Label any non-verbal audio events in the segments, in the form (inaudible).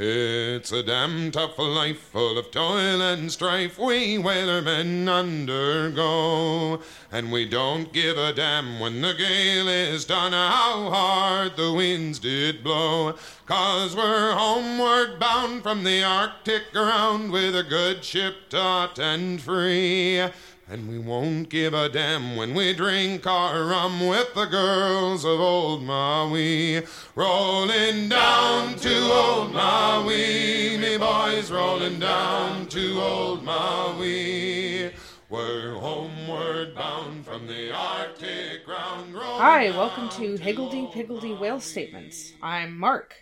It's a damn tough life full of toil and strife we whalermen undergo. And we don't give a damn when the gale is done how hard the winds did blow. Cause we're homeward bound from the Arctic ground with a good ship taut and free. And we won't give a damn when we drink our rum with the girls of old Maui. Rolling down to old Maui, me boys, rolling down to old Maui. We're homeward bound from the Arctic ground. Hi, welcome to Higgledy Piggledy Whale Statements. I'm Mark.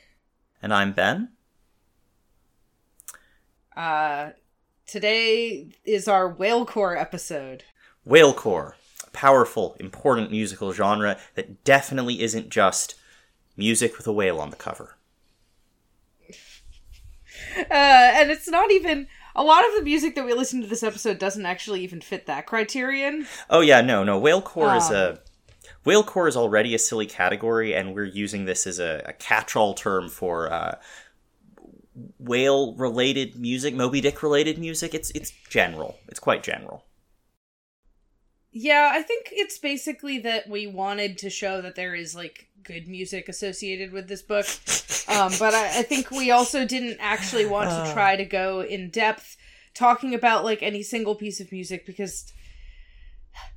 And I'm Ben. Uh, Today is our whalecore episode. Whalecore, a powerful, important musical genre that definitely isn't just music with a whale on the cover. Uh, and it's not even a lot of the music that we listen to this episode doesn't actually even fit that criterion. Oh yeah, no, no. Whalecore um, is a um, whalecore is already a silly category, and we're using this as a, a catch-all term for uh, whale related music, Moby Dick related music. It's it's general. It's quite general. Yeah, I think it's basically that we wanted to show that there is like good music associated with this book. Um, but I, I, think we also didn't actually want to (sighs) try to go in depth talking about like any single piece of music because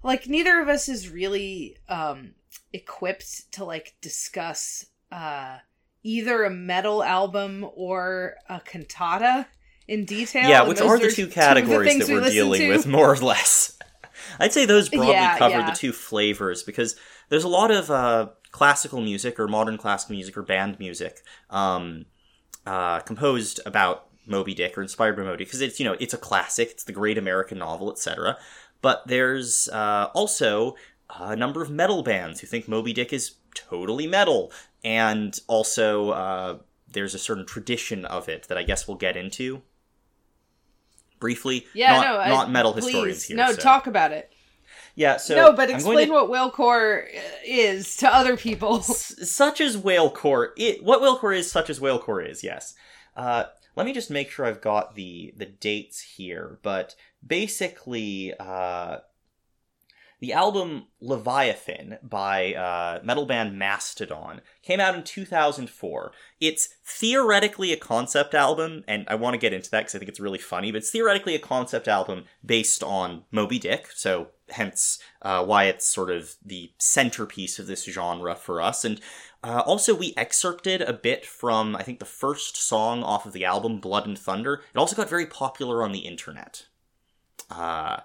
like neither of us is really um equipped to like discuss uh either a metal album or a cantata in detail. Yeah, which are the two categories two that we're we dealing to. with, more or less. (laughs) I'd say those broadly yeah, cover yeah. the two flavors because there's a lot of uh, classical music or modern classical music or band music um, uh, composed about Moby Dick or inspired by Moby because it's you know it's a classic, it's the great American novel, etc. But there's uh, also a number of metal bands who think Moby Dick is totally metal and also uh, there's a certain tradition of it that I guess we'll get into briefly. Yeah, not, no, not I, metal please, historians here. No, so. talk about it. Yeah, so no, but explain to... what whalecore is to other people. S- such as whalecore, it what whalecore is, such as whalecore is. Yes. Uh, let me just make sure I've got the the dates here. But basically, uh, the album Leviathan by uh, metal band Mastodon came out in 2004. It's theoretically a concept album, and I want to get into that because I think it's really funny, but it's theoretically a concept album based on Moby Dick, so hence uh, why it's sort of the centerpiece of this genre for us. And uh, also, we excerpted a bit from, I think, the first song off of the album, Blood and Thunder. It also got very popular on the internet. Uh,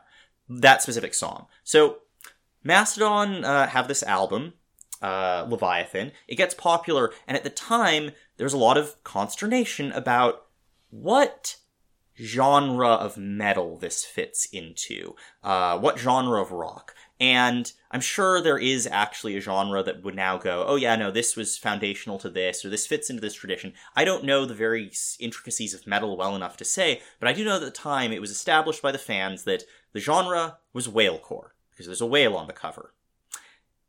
that specific song. So Mastodon uh, have this album, uh, Leviathan. It gets popular, and at the time, there's a lot of consternation about what genre of metal this fits into, uh, what genre of rock. And I'm sure there is actually a genre that would now go, oh yeah, no, this was foundational to this, or this fits into this tradition. I don't know the very intricacies of metal well enough to say, but I do know that at the time it was established by the fans that the genre was whalecore because there's a whale on the cover.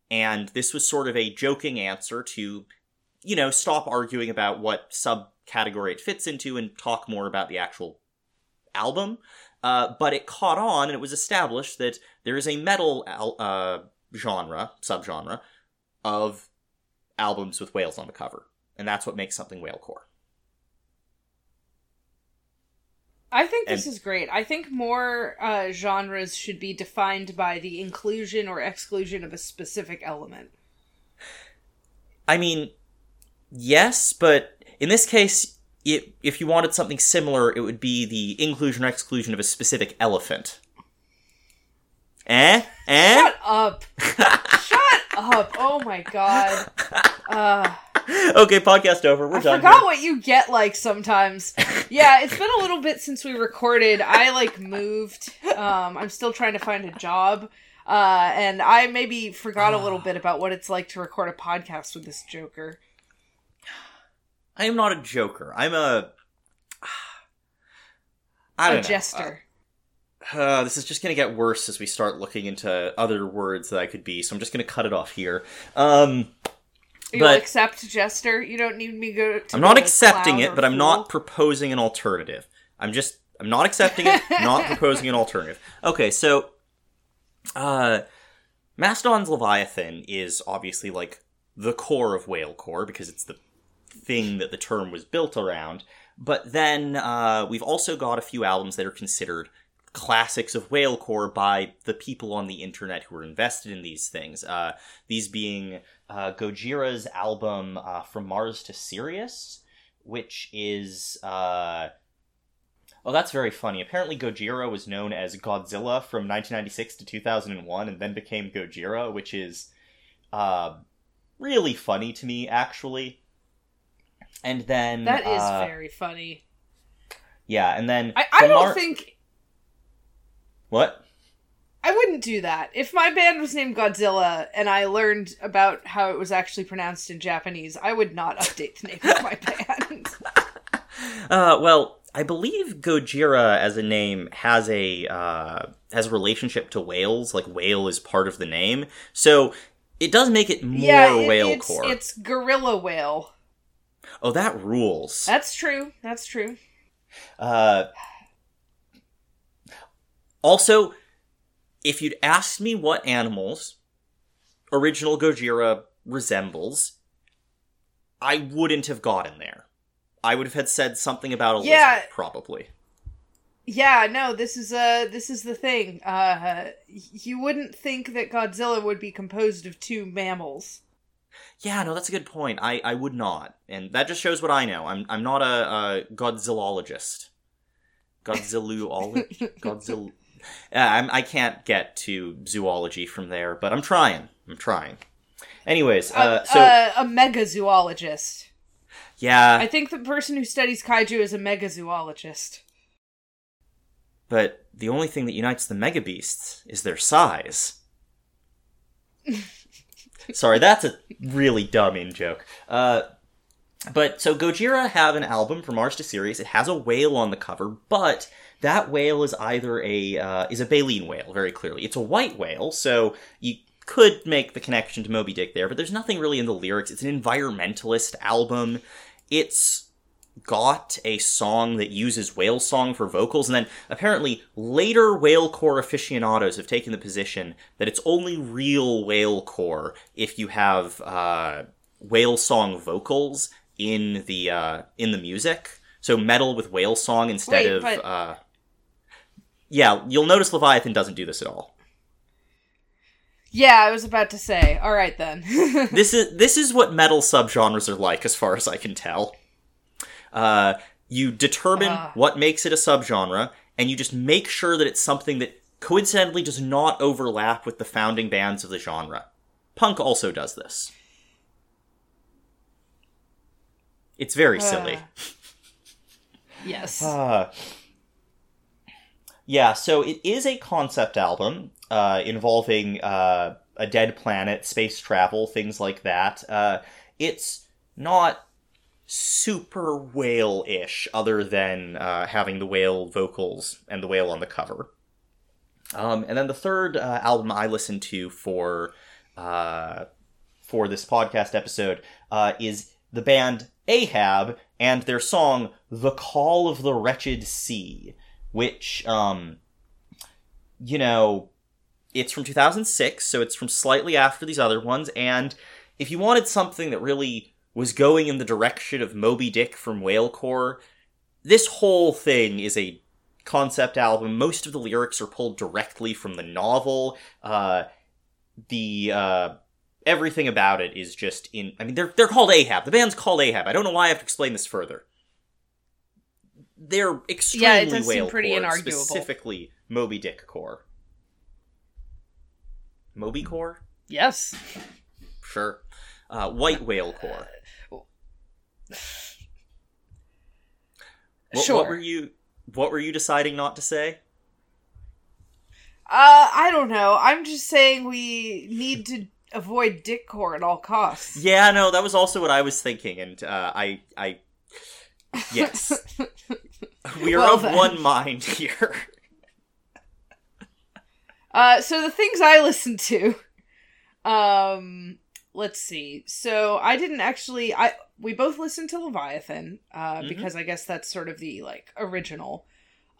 And this was sort of a joking answer to, you know, stop arguing about what subcategory it fits into and talk more about the actual album. Uh, but it caught on, and it was established that there is a metal al- uh, genre, subgenre, of albums with whales on the cover. And that's what makes something whalecore. I think this and, is great. I think more uh, genres should be defined by the inclusion or exclusion of a specific element. I mean, yes, but in this case, it, if you wanted something similar, it would be the inclusion or exclusion of a specific elephant. Eh? Eh? Shut up. Shut up. Oh my god. (laughs) Uh (laughs) okay, podcast over. We're I done. I forgot here. what you get like sometimes. yeah, it's been a little bit since we recorded. I like moved. Um, I'm still trying to find a job. Uh, and I maybe forgot a little bit about what it's like to record a podcast with this joker. I am not a joker. I'm a. (sighs) I don't a know. jester. Uh, uh, this is just going to get worse as we start looking into other words that I could be, so I'm just going to cut it off here. Um, You'll But- accept Jester. You don't need me go. To I'm not accepting it, but I'm not proposing an alternative. I'm just I'm not accepting it, (laughs) not proposing an alternative. Okay, so uh Mastodon's Leviathan is obviously like the core of whalecore because it's the thing that the term was built around. But then uh, we've also got a few albums that are considered classics of whalecore by the people on the internet who are invested in these things. Uh, these being uh, Gojira's album uh, From Mars to Sirius, which is. Uh... Oh, that's very funny. Apparently, Gojira was known as Godzilla from 1996 to 2001 and then became Gojira, which is uh, really funny to me, actually. And then. That is uh, very funny. Yeah, and then. I, I don't Mar- think What? I wouldn't do that. If my band was named Godzilla and I learned about how it was actually pronounced in Japanese, I would not update the name of my (laughs) band. Uh, well, I believe Gojira as a name has a uh, has a relationship to whales. Like whale is part of the name, so it does make it more yeah, it- whale it's, core. it's gorilla whale. Oh, that rules. That's true. That's true. Uh, also, if you'd asked me what animals original Gojira resembles, I wouldn't have gotten there. I would have had said something about a Yeah. lizard, probably. Yeah, no, this is uh this is the thing. Uh you wouldn't think that Godzilla would be composed of two mammals. Yeah, no, that's a good point. I, I would not, and that just shows what I know. I'm I'm not a, a Godzillologist. (laughs) Godzillologist. Godzilla. Yeah, I'm, I can't get to zoology from there, but I'm trying. I'm trying. Anyways, uh, Uh, so uh, a megazoologist. yeah, I think the person who studies kaiju is a mega zoologist. but the only thing that unites the mega beasts is their size. (laughs) Sorry, that's a really dumb in joke. Uh, but so Gojira have an album from Mars to Sirius. It has a whale on the cover, but that whale is either a uh, is a baleen whale, very clearly. It's a white whale, so you could make the connection to Moby Dick there, but there's nothing really in the lyrics. It's an environmentalist album. It's got a song that uses whale song for vocals, and then apparently later whalecore aficionados have taken the position that it's only real whalecore if you have uh, whale song vocals in the uh, in the music. So metal with whale song instead Wait, of but- uh, yeah. You'll notice Leviathan doesn't do this at all. Yeah, I was about to say. All right then. (laughs) this is this is what metal subgenres are like, as far as I can tell. Uh, you determine Ah. what makes it a subgenre, and you just make sure that it's something that coincidentally does not overlap with the founding bands of the genre. Punk also does this. It's very silly. Uh, yes. Yeah, so it is a concept album uh, involving uh, a dead planet, space travel, things like that. Uh, it's not super whale ish, other than uh, having the whale vocals and the whale on the cover. Um, and then the third uh, album I listened to for uh, for this podcast episode is the band Ahab and their song "The Call of the Wretched Sea," which, um, you know, it's from 2006, so it's from slightly after these other ones. And if you wanted something that really was going in the direction of Moby Dick from Whalecore, this whole thing is a concept album. Most of the lyrics are pulled directly from the novel. Uh, the uh, everything about it is just in. I mean, they're they're called Ahab. The band's called Ahab. I don't know why I have to explain this further. They're extremely Yeah, it does seem pretty core, inarguable. specifically Moby Dick core. Moby core, yes. sure. Uh, white whale core. What, sure. what were you? What were you deciding not to say? Uh, I don't know. I'm just saying we need to avoid dick core at all costs. Yeah, no, that was also what I was thinking, and uh, I, I, yes, (laughs) we are Well of then. one mind here. (laughs) Uh, so the things I listened to, um, let's see. So I didn't actually. I we both listened to Leviathan uh, Mhm. because I guess that's sort of the like original.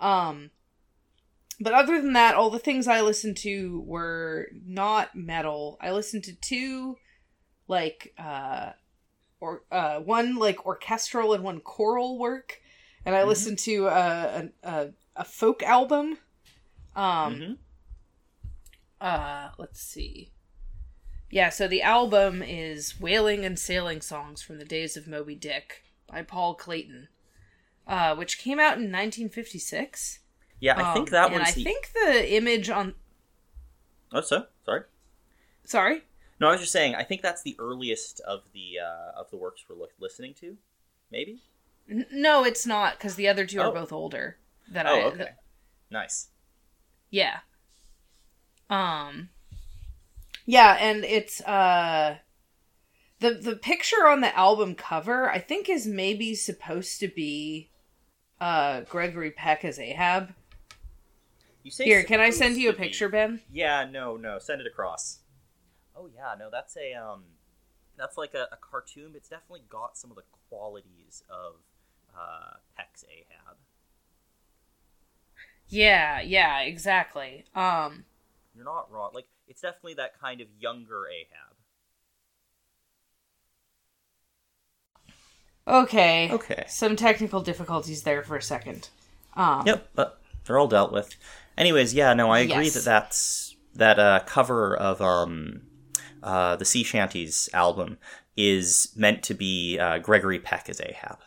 Um, but other than that, all the things I listened to were not metal. I listened to two, like uh, or uh, one like orchestral and one choral work, and I Mhm. listened to uh, a, a a folk album. Um, Mhm. uh let's see yeah so the album is whaling and sailing songs from the days of moby dick by paul clayton uh which came out in 1956 Yeah, I think Um, that and was i the. think the image on Oh, so sorry. sorry No, I was just saying. I think that's the earliest of the uh, of the works we're li- listening to. Maybe. N- no it's not because the other two are Oh. both older that Oh, i okay. Nice. yeah um yeah and it's uh the the picture on the album cover i think is maybe supposed to be uh gregory peck as ahab You say here can i send you a picture ben Yeah, no, no. Send it across. Oh yeah, no. That's a um, that's like a, a cartoon. But it's definitely got some of the qualities of uh, Peck's Ahab. yeah yeah exactly um You're not wrong. Like it's definitely that kind of younger Ahab. okay Okay. some technical difficulties there for a second um Yep, but they're all dealt with. Anyways, yeah, no, I agree Yes. that that's that uh, cover of um, uh, the Sea Shanties album is meant to be uh, Gregory Peck as Ahab.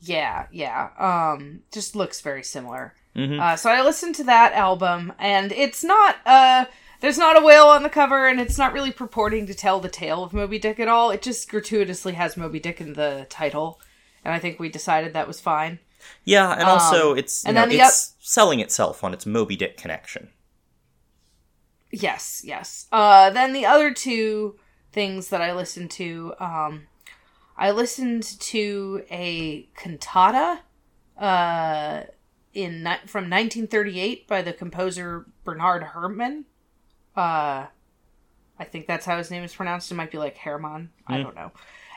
yeah yeah um just looks very similar hmm Uh, so I listened to that album, and it's not uh, there's not a whale on the cover, and it's not really purporting to tell the tale of Moby Dick at all. It just gratuitously has Moby Dick in the title, and I think we decided that was fine. Yeah, and also it's you and know, then the it's selling itself on its Moby Dick connection. Yes, yes. Uh, then the other two things that I listened to, um, I listened to a cantata, uh, in from 1938 by the composer Bernard Herrmann. Uh, I think that's how his name is pronounced. It might be like Hermann. I Hmm. don't know.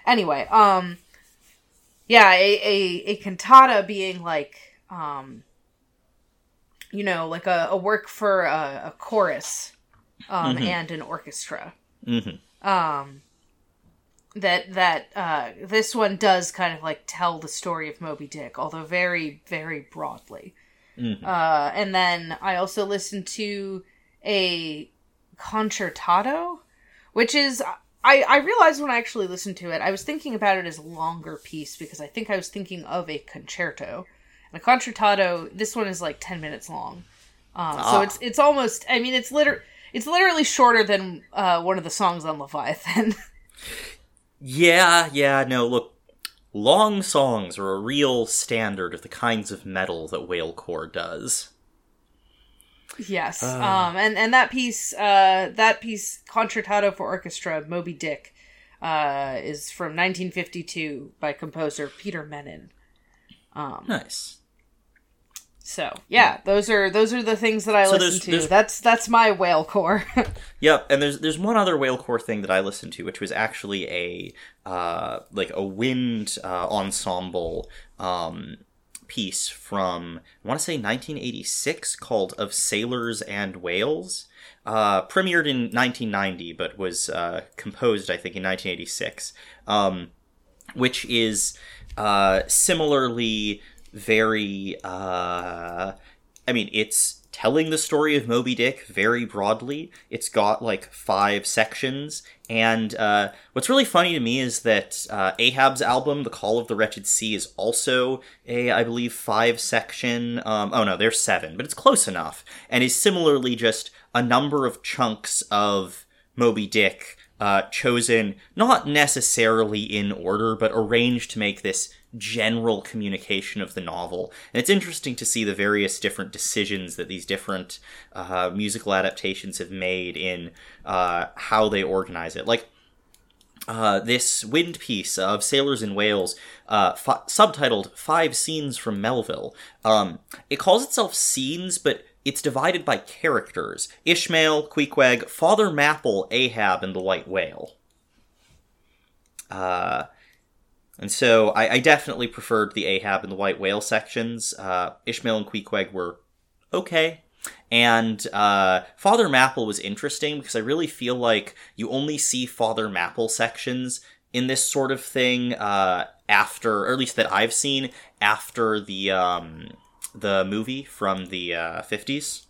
Anyway, um, yeah, a, a, a cantata being like, um, you know, like a, a work for a, a chorus um, Mhm. and an orchestra. hmm Um, that that uh, this one does kind of like tell the story of Moby Dick, although very very broadly. Mhm. Uh, and then I also listened to a concertato, which is I I realized when I actually listened to it, I was thinking about it as a longer piece because I think I was thinking of a concerto. And a concertato, this one is like ten minutes long, um, so Ah. it's it's almost. I mean, it's liter it's literally shorter than uh, one of the songs on Leviathan. (laughs) Yeah, yeah, no, look, long songs are a real standard of the kinds of metal that Whalecore does. Yes. Ah. um and and that piece uh that piece Concertato for Orchestra Moby Dick uh is from 1952 by composer Peter Mennin. Um Nice. So yeah, those are those are the things that I So listen there's- to. there's- That's that's my whale core. (laughs) Yep, and there's there's one other whale core thing that I listened to, which was actually a uh, like a wind uh, ensemble um, piece from I want to say 1986 called "Of Sailors and Whales." Uh, premiered in 1990, but was uh, composed I think in 1986. Um, which is uh, similarly very. Uh, I mean, it's telling the story of Moby Dick very broadly. It's got like five sections, and uh, what's really funny to me is that uh, Ahab's album, "The Call of the Wretched Sea," is also a, I believe, five section. Um, oh no, there's seven, but it's close enough, and is similarly just a number of chunks of Moby Dick uh, chosen not necessarily in order, but arranged to make this general communication of the novel. And it's interesting to see the various different decisions that these different uh, musical adaptations have made in uh, how they organize it. Like, uh, this wind piece of Sailors and Whales, uh, subtitled Five Scenes from Melville. Um, it calls itself Scenes, but it's divided by characters Ishmael, Queequeg, Father Mapple, Ahab, and the White Whale. Uh, and so I, I definitely preferred the Ahab and the White Whale sections. Uh, Ishmael and Queequeg were okay. And uh, Father Mapple was interesting because I really feel like you only see Father Mapple sections in this sort of thing uh, after, or at least that I've seen after the um, the movie from the uh, fifties.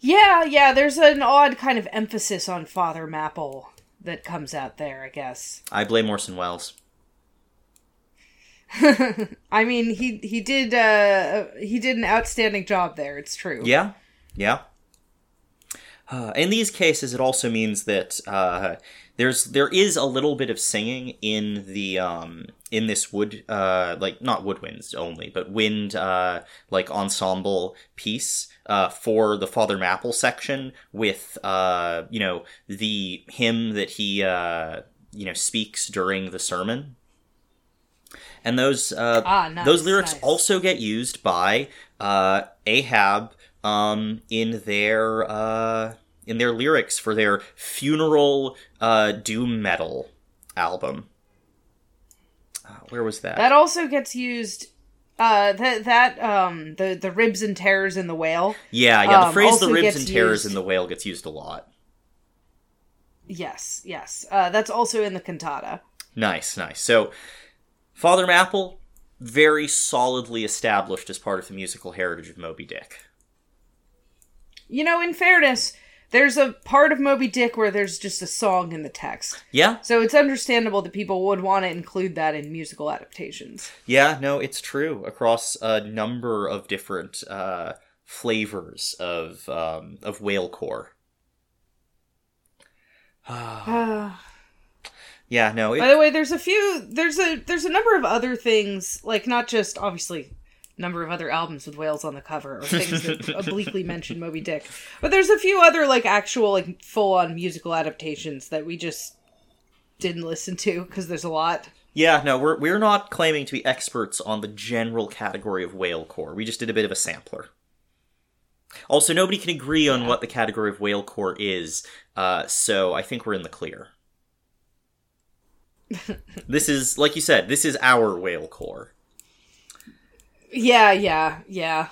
Yeah, yeah. There's an odd kind of emphasis on Father Mapple that comes out there. I guess. I blame Orson Welles. (laughs) I mean, he he did uh, he did an outstanding job there. It's true. Yeah, yeah. Uh, in these cases, it also means that uh, there's there is a little bit of singing in the um, in this wood uh, like not woodwinds only, but wind uh, like ensemble piece uh, for the Father Mapple section with uh, you know the hymn that he uh, you know speaks during the sermon and those uh, Ah, nice, those lyrics nice. also get used by uh, Ahab um, in their uh, in their lyrics for their funeral uh, doom metal album. Uh, where was that? That also gets used. Uh, that that um the the ribs and tears in the whale. yeah, yeah. The um, phrase "the ribs and terrors used- in the whale" gets used a lot. Yes, yes. Uh, that's also in the cantata. Nice, nice. So, Father Mapple, very solidly established as part of the musical heritage of Moby Dick. You know, in fairness, there's a part of Moby Dick where there's just a song in the text. Yeah, So it's understandable that people would want to include that in musical adaptations. Yeah, no, it's true. Across a number of different uh, flavors of um, of whalecore. Uh, (sighs) (sighs) Yeah, no, by the way, there's a few there's a there's a number of other things, like not just obviously number of other albums with whales on the cover or things that (laughs) obliquely mention Moby Dick. But there's a few other like actual like full on musical adaptations that we just didn't listen to because there's a lot. yeah, no, we're we're not claiming to be experts on the general category of whalecore. We just did a bit of a sampler. Also, nobody can agree on what the category of whalecore is, uh, so I think we're in the clear. (laughs) this is, like you said, this is our whalecore. Yeah, yeah, yeah.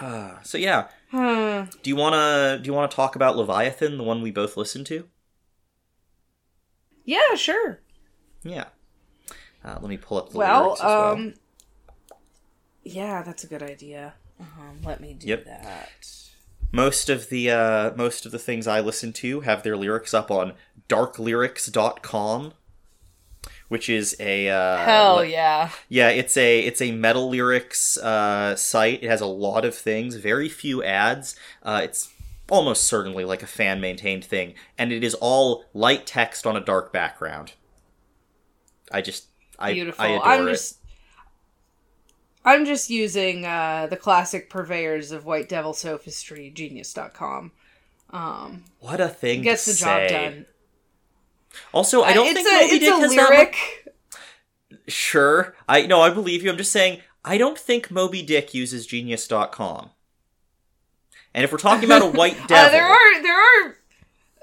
Uh, so yeah, Huh. Do you wanna do you wanna talk about Leviathan, the one we both listened to? Yeah, sure. Yeah. Uh, let me pull up the well, lyrics as well. um, yeah, that's a good idea. Um, let me do Yep. that. Most of the uh, most of the things I listen to have their lyrics up on darklyrics.com, which is a uh, Hell yeah. yeah, it's a it's a metal lyrics uh, site. It has a lot of things, very few ads. Uh, it's almost certainly like a fan maintained thing, and it is all light text on a dark background. I just I Beautiful. I adore I'm it. just I'm just using uh, the classic purveyors of White Devil Sophistry, genius.com. Um, What a thing gets the job done. Also, I don't it's think a, Moby it's Dick a has that lyric. Sure, I no, I believe you. I'm just saying I don't think Moby Dick uses Genius.com. And if we're talking about a (laughs) white devil, Uh, there are there are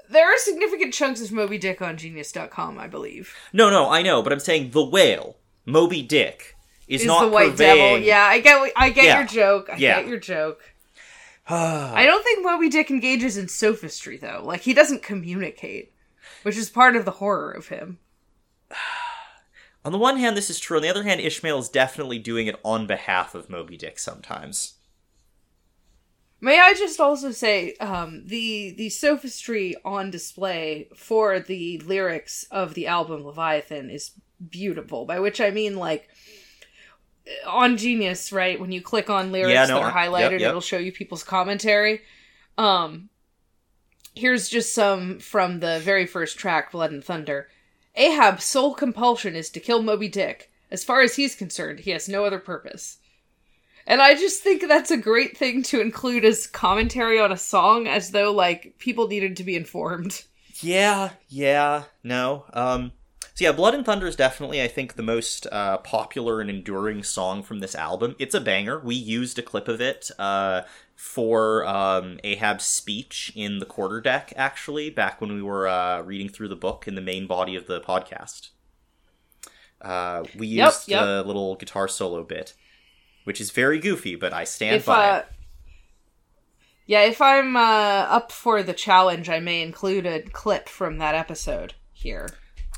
there are significant chunks of Moby Dick on genius.com, I believe. no, no, I know, but I'm saying the whale, Moby Dick, is, Is not the White purveying. Devil. Yeah, I get I get Yeah. your joke. I Yeah. get your joke. (sighs) I don't think Moby Dick engages in sophistry though. Like he doesn't communicate, which is part of the horror of him. (sighs) On the one hand, this is true. On the other hand, Ishmael is definitely doing it on behalf of Moby Dick sometimes. May I just also say, um, the the sophistry on display for the lyrics of the album Leviathan is beautiful. By which I mean, like on Genius, right? When you click on lyrics Yeah, no, that are highlighted, yep, yep. it'll show you people's commentary. Um, here's just some from the very first track, Blood and Thunder. Ahab's sole compulsion is to kill Moby Dick. As far as he's concerned, he has no other purpose. And I just think that's a great thing to include as commentary on a song, as though, like, people needed to be informed. Yeah, yeah, no. Um, So yeah, Blood and Thunder is definitely, I think, the most uh, popular and enduring song from this album. It's a banger. We used a clip of it uh, for um, Ahab's speech in the quarter deck, actually, back when we were uh, reading through the book in the main body of the podcast. Uh, we Yep, used yep. a little guitar solo bit, which is very goofy, but I stand if by uh, it. yeah, if I'm uh, up for the challenge, I may include a clip from that episode here,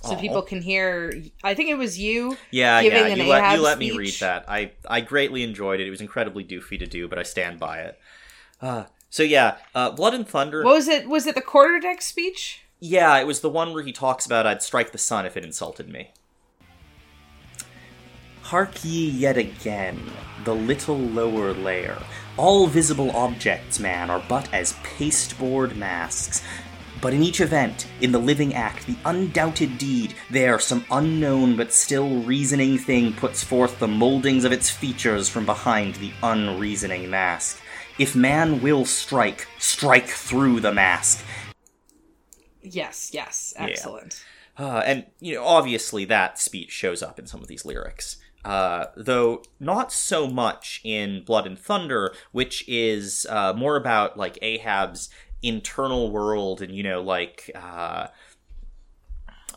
so Aw. people can hear. I think it was you. Yeah, giving yeah. an You let, you let me read that. I I greatly enjoyed it. It was incredibly doofy to do, but I stand by it. Uh, so yeah, uh, Blood and Thunder. What was it? Was it the quarter deck speech? Yeah, it was the one where he talks about I'd strike the sun if it insulted me. Hark ye yet again, the little lower layer. All visible objects, man, are but as pasteboard masks. But in each event, in the living act, the undoubted deed, there some unknown but still reasoning thing puts forth the moldings of its features from behind the unreasoning mask. If man will strike, strike through the mask. Yes, yes, excellent. Uh, and you know, obviously, that speech shows up in some of these lyrics, uh, though not so much in Blood and Thunder, which is uh, more about like Ahab's internal world and you know, like.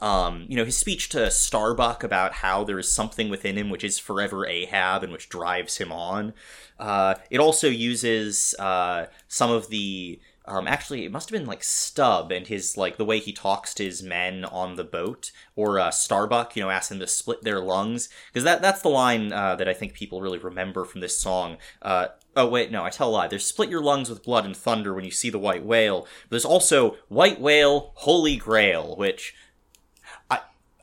Um, you know, his speech to Starbuck about how there is something within him which is forever Ahab and which drives him on. Uh, it also uses uh, some of the. Um, actually, it must have been like Stubb and his like the way he talks to his men on the boat, or uh, Starbuck. You know, asks them to split their lungs because that that's the line uh, that I think people really remember from this song. Uh, oh wait, no, I tell a lie. There's split your lungs with blood and thunder when you see the white whale. There's also white whale, holy grail, which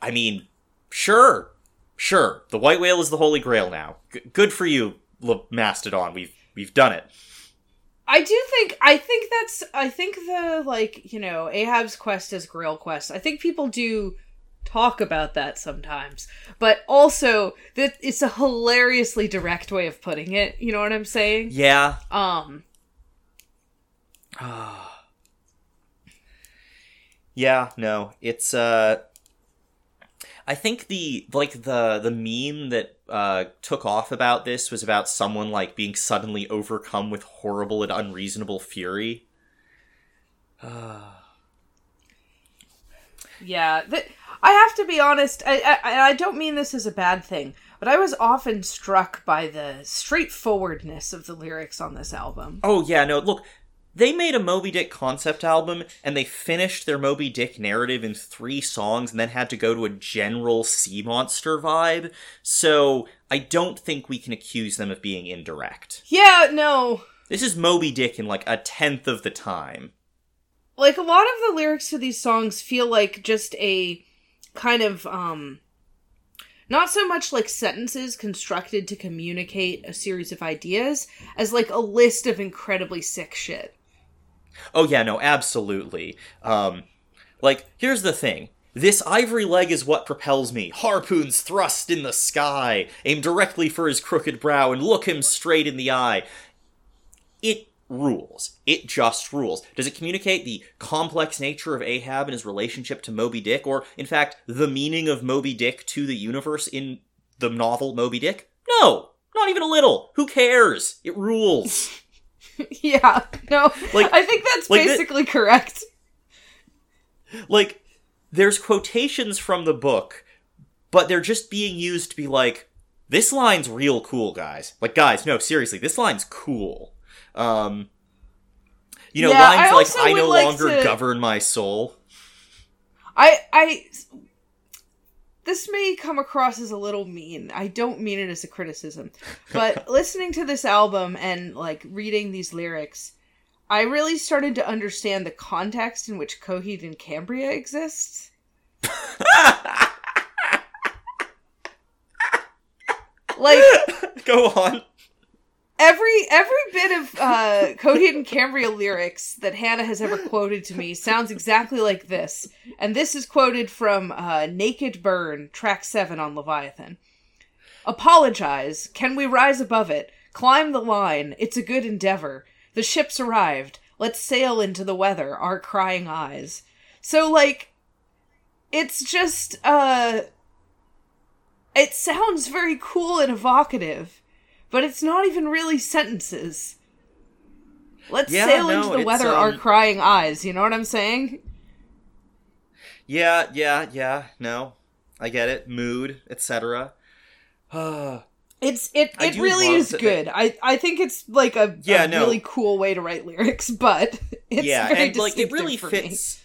I mean, sure, sure. The white whale is the holy grail now. G- good for you, L- Mastodon. We've we've done it. I do think I think that's I think the like you know Ahab's quest is Grail quest. I think people do talk about that sometimes, but also that it's a hilariously direct way of putting it. You know what I'm saying? Yeah. Um. (sighs) Yeah, no. It's uh I think the like the the meme that uh took off about this was about someone like being suddenly overcome with horrible and unreasonable fury. (sighs) Yeah, th- I have to be honest. I, I I don't mean this as a bad thing, but I was often struck by the straightforwardness of the lyrics on this album. Oh yeah, no, look, they made a Moby Dick concept album and they finished their Moby Dick narrative in three songs and then had to go to a general sea monster vibe. So I don't think we can accuse them of being indirect. Yeah, no, This is Moby Dick in like a tenth of the time. like a lot of the lyrics to these songs feel like just a kind of um not so much like sentences constructed to communicate a series of ideas as like a list of incredibly sick shit. Oh yeah, no, absolutely. Um, like here's the thing. This ivory leg is what propels me. Harpoons thrust in the sky. Aim directly for his crooked brow and look him straight in the eye. It rules. It just rules. Does it communicate the complex nature of Ahab and his relationship to Moby Dick, or, in fact, the meaning of Moby Dick to the universe in the novel Moby Dick? No! Not even a little! Who cares? It rules. (laughs) yeah, no, Like- I think that's like basically correct. like there's quotations from the book but they're just being used to be like this line's real cool guys. Like guys no seriously this line's cool. Um you know Yeah, I lines like i no like longer to- govern my soul. I I this may come across as a little mean. I don't mean it as a criticism. But (laughs) listening to this album and like reading these lyrics, I really started to understand the context in which Coheed and Cambria exists. (laughs) Like go on every every bit of uh Coheed and Cambria lyrics that Hannah has ever quoted to me sounds exactly like this. And this is quoted from uh Naked Burn, track 7 on Leviathan. Apologize. Can we rise above it? Climb the line. It's a good endeavor. The ship's arrived. Let's sail into the weather, our crying eyes. So like it's just uh it sounds very cool and evocative, but it's not even really sentences. Let's Yeah, sail no, into the weather, our um, crying eyes. You know what I'm saying? Yeah, yeah, yeah. No, I get it. Mood, etc. Uh, (sighs) It's it it really is good. I I think it's like a, Yeah, a no. really cool way to write lyrics, (laughs) but it's yeah, very and like it really for me. fits.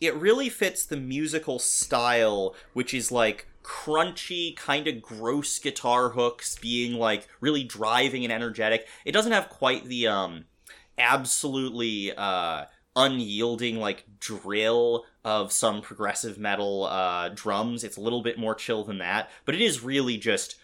It really fits the musical style, which is like crunchy, kind of gross guitar hooks, being like really driving and energetic. It doesn't have quite the um absolutely uh unyielding like drill of some progressive metal uh drums. It's a little bit more chill than that, but it is really just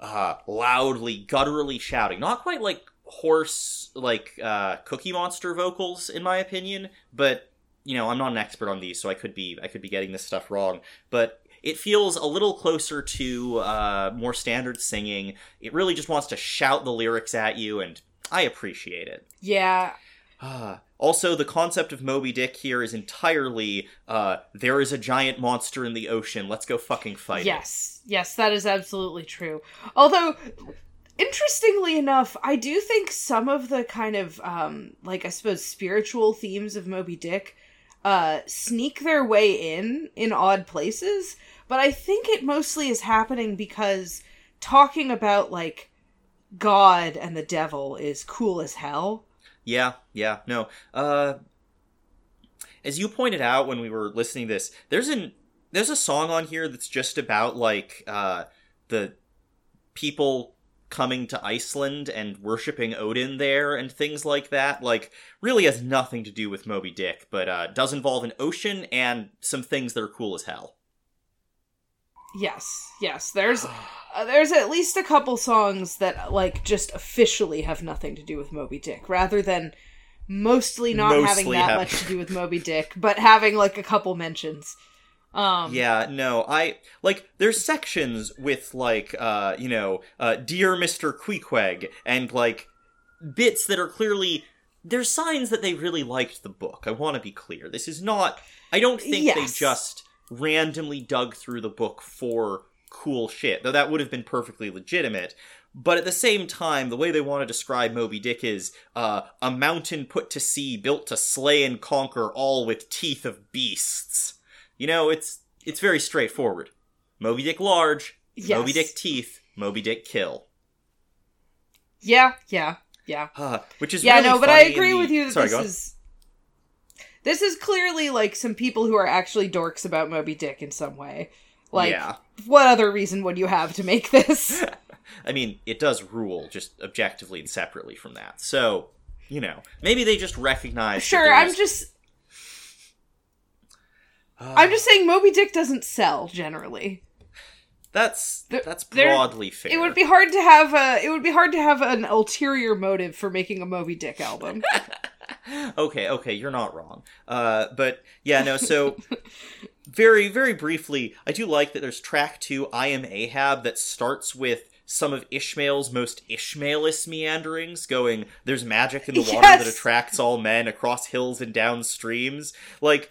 uh loudly, gutturally shouting. Not quite like hoarse like uh cookie monster vocals in my opinion, but you know, I'm not an expert on these, so I could be I could be getting this stuff wrong, but it feels a little closer to uh, more standard singing. It really just wants to shout the lyrics at you, and I appreciate it. Yeah, Ah. also, the concept of Moby Dick here is entirely uh, there is a giant monster in the ocean. Let's go fucking fight it. Yes, yes, that is absolutely true. Although, interestingly enough, I do think some of the kind of, um, like, I suppose, spiritual themes of Moby Dick uh, sneak their way in in odd places, but I think it mostly is happening because talking about, like, God and the devil is cool as hell. Yeah, yeah, no. Uh as you pointed out when we were listening to this, there's an there's a song on here that's just about like uh the people coming to Iceland and worshiping Odin there and things like that. Like really has nothing to do with Moby Dick, but uh does involve an ocean and some things that are cool as hell. Yes, yes. There's (sighs) uh, there's at least a couple songs that like just officially have nothing to do with Moby Dick, rather than mostly not having that have- much to do with Moby Dick, but having like a couple mentions. Um, Yeah, no, I like there's sections with like uh, you know, uh Dear Mr. Queequeg and like bits that are clearly there's signs that they really liked the book. I want to be clear. This is not I don't think they just randomly dug through the book for cool shit. Though that would have been perfectly legitimate. But at the same time, the way they want to describe Moby Dick is uh, a mountain put to sea, built to slay and conquer, all with teeth of beasts. You know, it's it's very straightforward. Moby Dick large, Yes. Moby Dick teeth, Moby Dick kill. Yeah, yeah, yeah. Uh, which is yeah, really no, but I agree the- with you that Sorry, this is this is clearly like some people who are actually dorks about Moby Dick in some way. Like, yeah. what other reason would you have to make this? (laughs) I mean, it does rule just objectively and separately from that. So, you know, maybe they just recognize. that sure, I'm just Ah, I'm just saying Moby Dick doesn't sell generally. That's that's broadly fair. It would be hard to have a it would be hard to have an ulterior motive for making a Moby Dick album. (laughs) (laughs) okay, okay, you're not wrong. Uh, but yeah, no. So (laughs) very, very briefly, I do like that there's track two, "I Am Ahab," that starts with some of Ishmael's most Ishmaelist meanderings, going, "There's magic in the water that attracts all men across hills and down streams." Like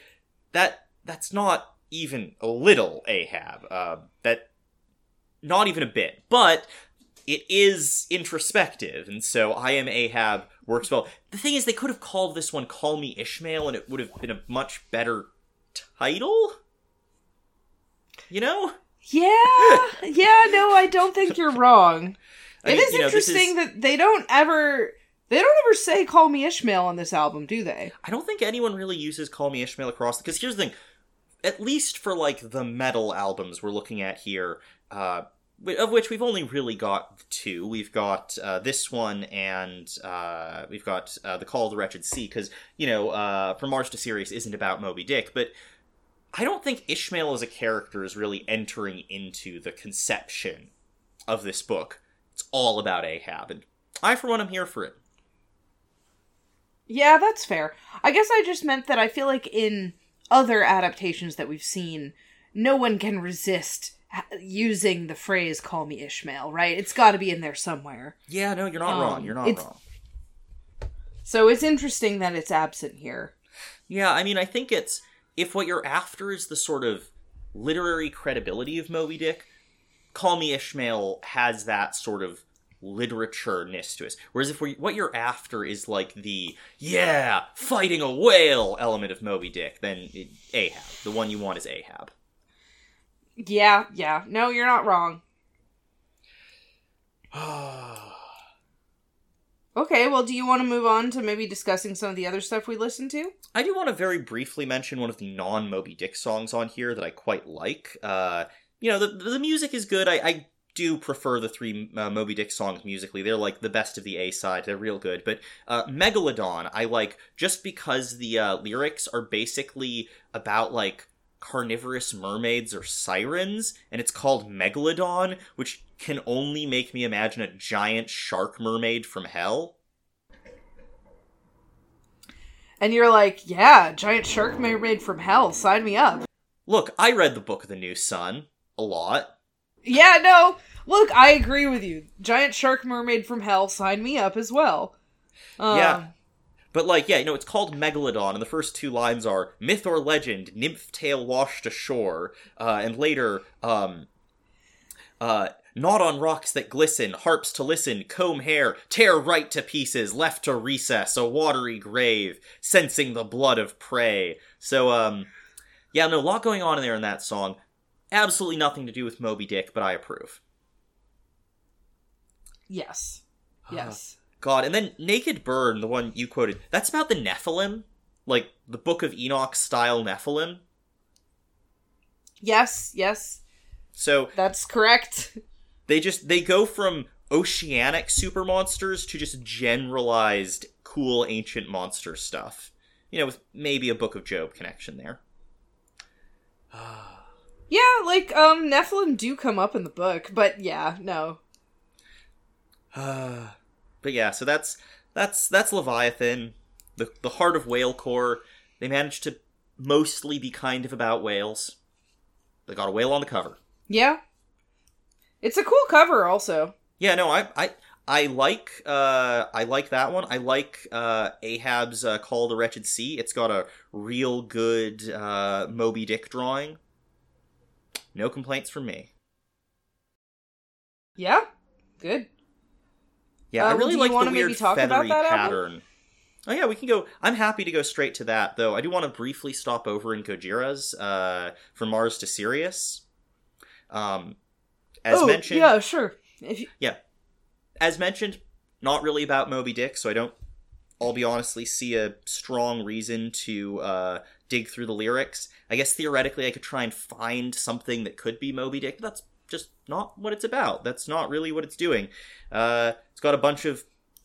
that. That's not even a little Ahab. Uh, that not even a bit, but it is introspective, and so I am Ahab works well. The thing is, they could have called this one "Call Me Ishmael," and it would have been a much better title. You know, yeah, (laughs) yeah, no, I don't think you're wrong. I It mean, is you know, interesting is- that they don't ever they don't ever say "Call Me Ishmael" on this album, do they? I don't think anyone really uses "Call Me Ishmael" across because here's the thing. At least for like the metal albums we're looking at here, uh, of which we've only really got two. We've got uh, this one, and uh, we've got uh, the Call of the Wretched Sea. Because you know, uh, From Mars to Sirius isn't about Moby Dick, but I don't think Ishmael as a character is really entering into the conception of this book. It's all about Ahab, and I, for one, am here for it. Yeah, that's fair. I guess I just meant that I feel like in other adaptations that we've seen, no one can resist using the phrase "Call Me Ishmael," right? It's got to be in there somewhere. Yeah, no, you're not Um, wrong. You're not wrong. So it's interesting that it's absent here. Yeah, I mean, I think it's if what you're after is the sort of literary credibility of Moby Dick, Call Me Ishmael has that sort of literature-ness to it. Whereas if we, what you're after is like the yeah fighting a whale element of Moby Dick, then it, Ahab, the one you want is Ahab. Yeah, yeah. No, you're not wrong. (sighs) Okay, well, do you want to move on to maybe discussing some of the other stuff we listened to? I do want to very briefly mention one of the non Moby Dick songs on here that I quite like. Uh, you know, the the music is good. I, I do prefer the three uh, Moby Dick songs musically. They're like the best of the A side. They're real good. But uh, Megalodon, I like just because the uh, lyrics are basically about like carnivorous mermaids or sirens, and it's called Megalodon, which can only make me imagine a giant shark mermaid from hell. And you're like, yeah, giant shark mermaid from hell, sign me up. Look, I read the Book of the New Sun a lot. Yeah, no, look, I agree with you. Giant shark mermaid from hell, sign me up as well. Um, Yeah. But like, yeah, you know, it's called Megalodon, and the first two lines are myth or legend, nymph tail washed ashore, uh, and later, um, uh, not on rocks that glisten, harps to listen, comb hair, tear right to pieces, left to recess, a watery grave, sensing the blood of prey. So, um, yeah, no, a lot going on in there in that song. Absolutely nothing to do with Moby Dick, but I approve. Yes. (sighs) Yes. God, and then Naked Burn, the one you quoted, that's about the Nephilim? Like, the Book of Enoch style Nephilim? yes, yes, So, that's correct. (laughs) they just, they go from oceanic super monsters to just generalized cool ancient monster stuff. You know, with maybe a Book of Job connection there. (sighs) Yeah, like, um, Nephilim do come up in the book, but yeah, no. (sighs) but yeah, so that's that's that's Leviathan, the the heart of whalecore. They managed to mostly be kind of about whales. They got a whale on the cover. Yeah. It's a cool cover, also. Yeah, no, I I I like uh I like that one. I like uh Ahab's uh, Call of the Wretched Sea. It's got a real good uh Moby Dick drawing. No complaints from me. Yeah, good. Yeah, I Uh, really like the weird talk about feathery that album? pattern. Oh yeah, we can go. I'm happy to go straight to that, though. I do want to briefly stop over in Gojira's uh, from Mars to Sirius. Um, as oh, mentioned, yeah, sure. If you, yeah, as mentioned, not really about Moby Dick, so I don't. I'll be honestly see a strong reason to uh, dig through the lyrics. I guess theoretically, I could try and find something that could be Moby Dick, but that's not what it's about. That's not really what it's doing. Uh, it's got a bunch of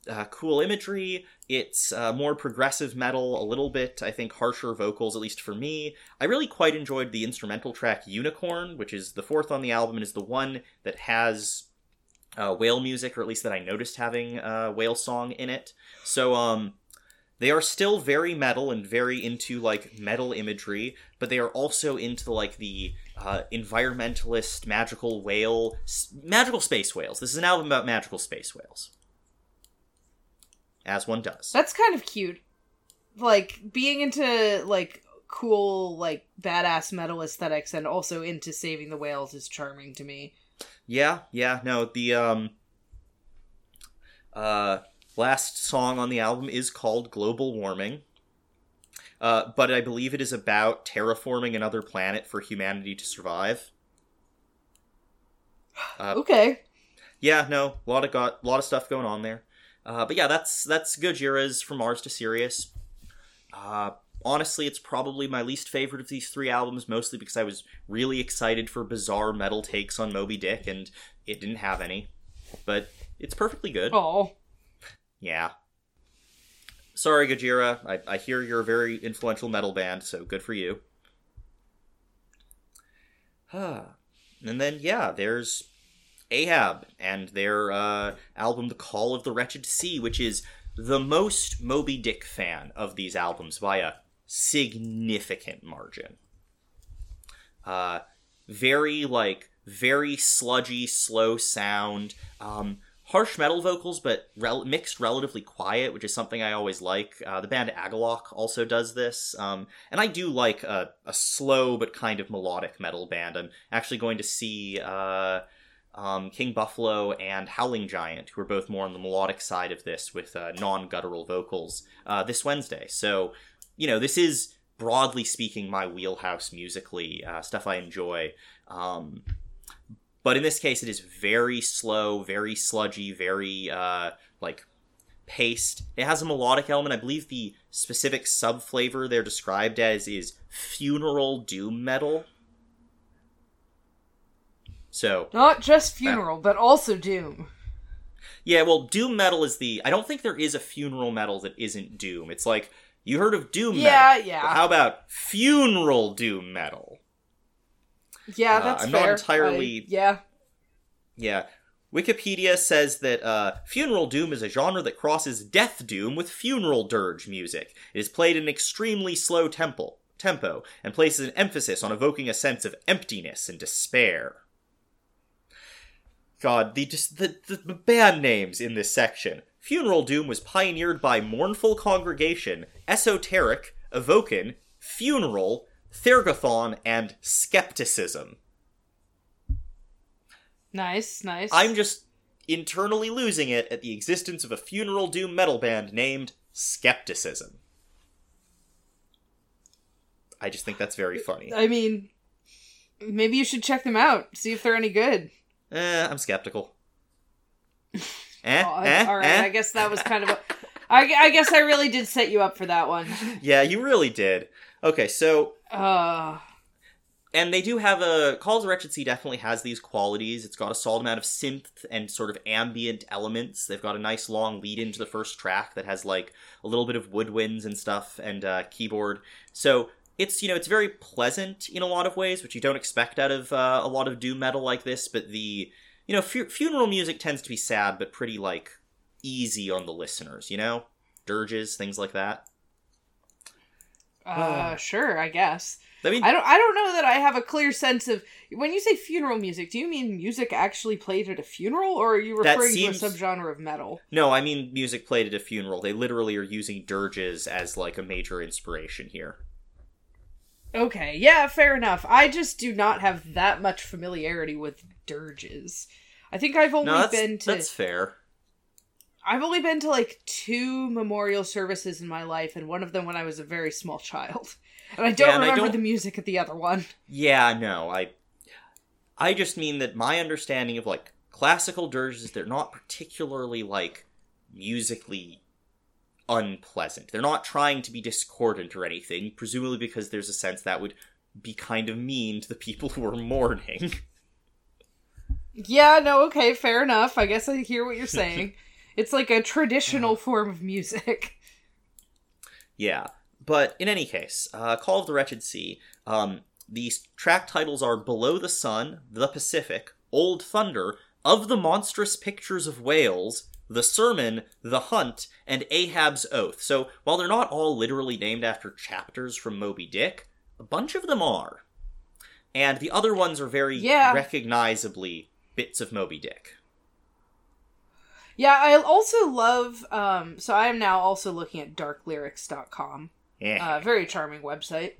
uh, cool imagery. It's uh, more progressive metal, a little bit, I think, harsher vocals, at least for me. I really quite enjoyed the instrumental track Unicorn, which is the fourth on the album and is the one that has uh, whale music, or at least that I noticed having uh, whale song in it. So, um, they are still very metal and very into like metal imagery, but they are also into like the uh, environmentalist magical whale, s- magical space whales. This is an album about magical space whales, as one does. that's kind of cute. Like being into like cool, like badass metal aesthetics, and also into saving the whales is charming to me. Yeah, yeah, no, the um uh last song on the album is called Global Warming. Uh, but I believe it is about terraforming another planet for humanity to survive. Uh, Okay. yeah, no, a lot of got a lot of stuff going on there. Uh, but yeah, that's that's Gojira's from Mars to Sirius. Uh, honestly, it's probably my least favorite of these three albums, mostly because I was really excited for bizarre metal takes on Moby Dick, and it didn't have any. But it's perfectly good. Oh. Yeah. Sorry, Gojira. I, I hear you're a very influential metal band, so good for you. and then, yeah, there's Ahab and their uh, album, The Call of the Wretched Sea, which is the most Moby Dick fan of these albums by a significant margin. Uh, very, like, very sludgy, slow sound. Um, harsh metal vocals, but rel- mixed relatively quiet, which is something I always like. Uh, the band Agalloch also does this, um, and I do like a, a, slow but kind of melodic metal band. I'm actually going to see uh, um, King Buffalo and Howling Giant, who are both more on the melodic side of this with uh, non guttural vocals, uh, this Wednesday. So, you know, this is broadly speaking my wheelhouse musically, uh, stuff I enjoy. Um, but in this case, it is very slow, very sludgy, very uh, like paced. It has a melodic element. I believe the specific sub flavor they're described as is funeral doom metal. So not just funeral, but also doom. Yeah, well, doom metal is the. I don't think there is a funeral metal that isn't doom. It's like you heard of doom yeah, metal. Yeah, How about funeral doom metal? Yeah, uh, that's uh, I'm fair. not entirely. I, yeah. Yeah. Wikipedia says that uh, funeral doom is a genre that crosses death doom with funeral dirge music. It is played in an extremely slow tempo, tempo and places an emphasis on evoking a sense of emptiness and despair. God, the just the, the band names in this section. Funeral doom was pioneered by Mournful Congregation, Esoteric, Evoken, Funeral, Thergothon, and Skepticism. Nice, nice. I'm just internally losing it at the existence of a funeral doom metal band named Skepticism. I just think that's very funny. I mean, maybe you should check them out, see if they're any good. Eh, I'm skeptical. (laughs) eh, oh, eh, all right, eh? I guess that was kind of a. I, I guess I really did set you up for that one. (laughs) Yeah, you really did. Okay, so uh and they do have a Calls of Wretched Sea definitely has these qualities. It's got a solid amount of synth and sort of ambient elements. They've got a nice long lead into the first track that has like a little bit of woodwinds and stuff and uh, keyboard. So it's you know it's very pleasant in a lot of ways, which you don't expect out of uh, a lot of doom metal like this. But the you know fu- funeral music tends to be sad, but pretty like easy on the listeners. You know, dirges, things like that. Uh, sure, I guess. I mean, I don't. I don't know that I have a clear sense of when you say funeral music. Do you mean music actually played at a funeral, or are you referring seems... to a subgenre of metal? No, I mean music played at a funeral. They literally are using dirges as like a major inspiration here. Okay, yeah, fair enough. I just do not have that much familiarity with dirges. I think I've only no, been to. That's fair. I've only been to like two memorial services in my life, and one of them when I was a very small child. And I don't yeah, and remember I don't... the music at the other one. Yeah, no, I I just mean that my understanding of like classical dirges, they're not particularly like musically unpleasant. They're not trying to be discordant or anything, presumably because there's a sense that would be kind of mean to the people who are mourning. Yeah, no, okay, fair enough. I guess I hear what you're saying. (laughs) it's like a traditional form of music. (laughs) Yeah. But in any case, uh, Call of the Wretched Sea, um, these track titles are Below the Sun, The Pacific, Old Thunder, Of the Monstrous Pictures of Whales, The Sermon, The Hunt, and Ahab's Oath. So while they're not all literally named after chapters from Moby Dick, a bunch of them are. And the other ones are very yeah. recognizably bits of Moby Dick. Yeah, I also love um so I am now also looking at darklyrics.com. Yeah. Uh, very charming website.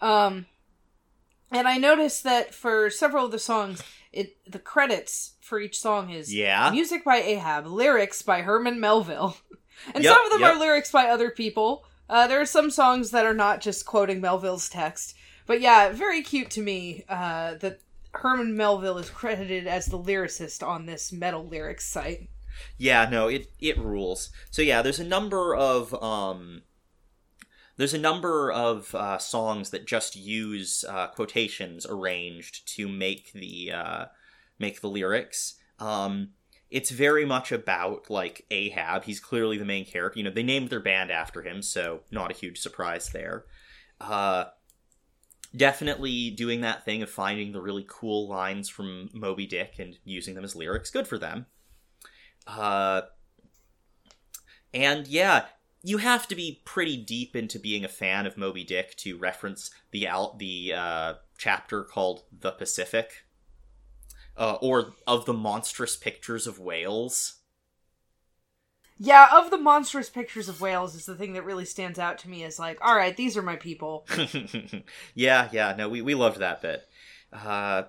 Um, and I noticed that for several of the songs, it the credits for each song is yeah. music by Ahab, lyrics by Herman Melville, (laughs) and Yep, some of them yep. are lyrics by other people. Uh, there are some songs that are not just quoting Melville's text, but yeah, very cute to me uh, that Herman Melville is credited as the lyricist on this metal lyrics site. Yeah, no, it it rules. So yeah, there's a number of um there's a number of uh, songs that just use uh, quotations arranged to make the uh, make the lyrics. Um, it's very much about like Ahab. He's clearly the main character. You know, they named their band after him, so not a huge surprise there. Uh, definitely doing that thing of finding the really cool lines from Moby Dick and using them as lyrics. Good for them. Uh, and yeah, you have to be pretty deep into being a fan of Moby Dick to reference the al- the uh, chapter called "The Pacific." uh, or of the monstrous pictures of whales. Yeah, of the monstrous pictures of whales is the thing that really stands out to me as like, all right, these are my people. (laughs) yeah, yeah, no, we, we loved that bit. Uh,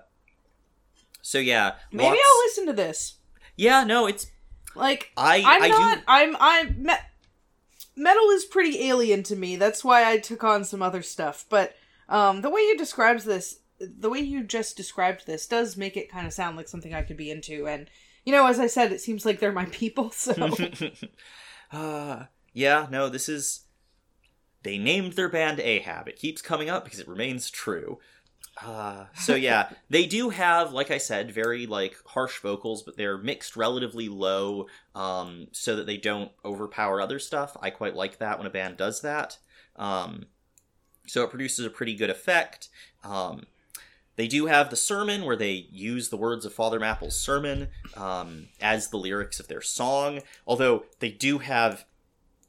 so yeah, maybe lots- I'll listen to this. Yeah, no, it's Like, I I'm I not. do I'm. I'm. Me- metal is pretty alien to me. That's why I took on some other stuff. But um, the way you describes this, the way you just described this, does make it kind of sound like something I could be into. And you know, as I said, it seems like they're my people. (laughs) So (laughs) uh, yeah, no, this is. They named their band Ahab. It keeps coming up because it remains true. Uh, so yeah, they do have, like I said, very like harsh vocals, but they're mixed relatively low, um, so that they don't overpower other stuff. I quite like that when a band does that. Um, so it produces a pretty good effect. Um, they do have the sermon where they use the words of Father Mapple's sermon um, as the lyrics of their song. Although they do have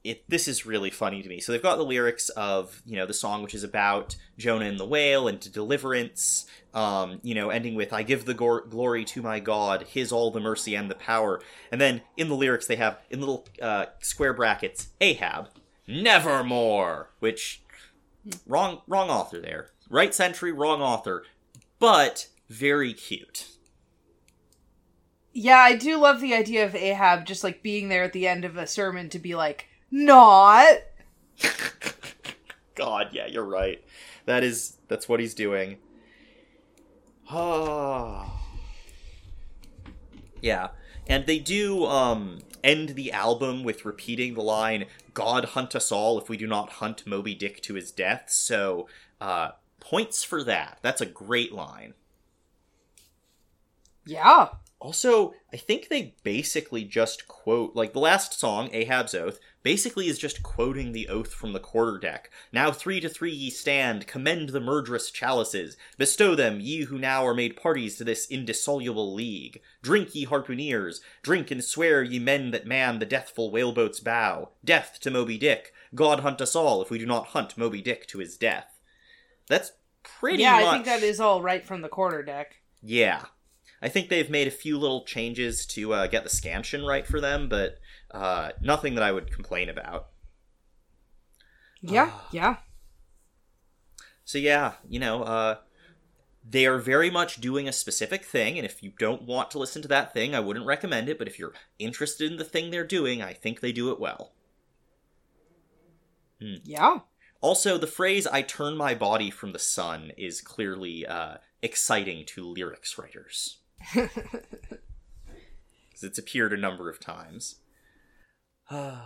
it. This is really funny to me. So they've got the lyrics of you know the song which is about Jonah and the whale and deliverance. Um, you know, ending with "I give the gor- glory to my God, His all the mercy and the power." And then in the lyrics they have in little uh, square brackets Ahab, nevermore, which wrong wrong author there. Right century, wrong author, but very cute. yeah, I do love the idea of Ahab just like being there at the end of a sermon to be like, not. (laughs) God, yeah, you're right. That is that's what he's doing. Ah. (sighs) yeah. And they do um end the album with repeating the line God hunt us all if we do not hunt Moby Dick to his death. So, uh points for that. That's a great line. Yeah. Also, I think they basically just quote, like the last song, Ahab's Oath, basically is just quoting the oath from the quarterdeck. Now three to three ye stand, commend the murderous chalices, bestow them, ye who now are made parties to this indissoluble league. Drink, ye harpooneers, drink and swear, ye men that man the deathful whaleboat's bow. Death to Moby Dick, God hunt us all if we do not hunt Moby Dick to his death. That's pretty yeah, much. I think that is all right from the quarter deck. Yeah. I think they've made a few little changes to uh, get the scansion right for them, but uh, nothing that I would complain about. Yeah, Ah. yeah. So yeah, you know, uh, they are very much doing a specific thing, and if you don't want to listen to that thing, I wouldn't recommend it. But if you're interested in the thing they're doing, I think they do it well. Yeah. Also, the phrase "I turn my body from the sun" is clearly uh, exciting to lyrics writers. Because it's appeared a number of times. (sighs) so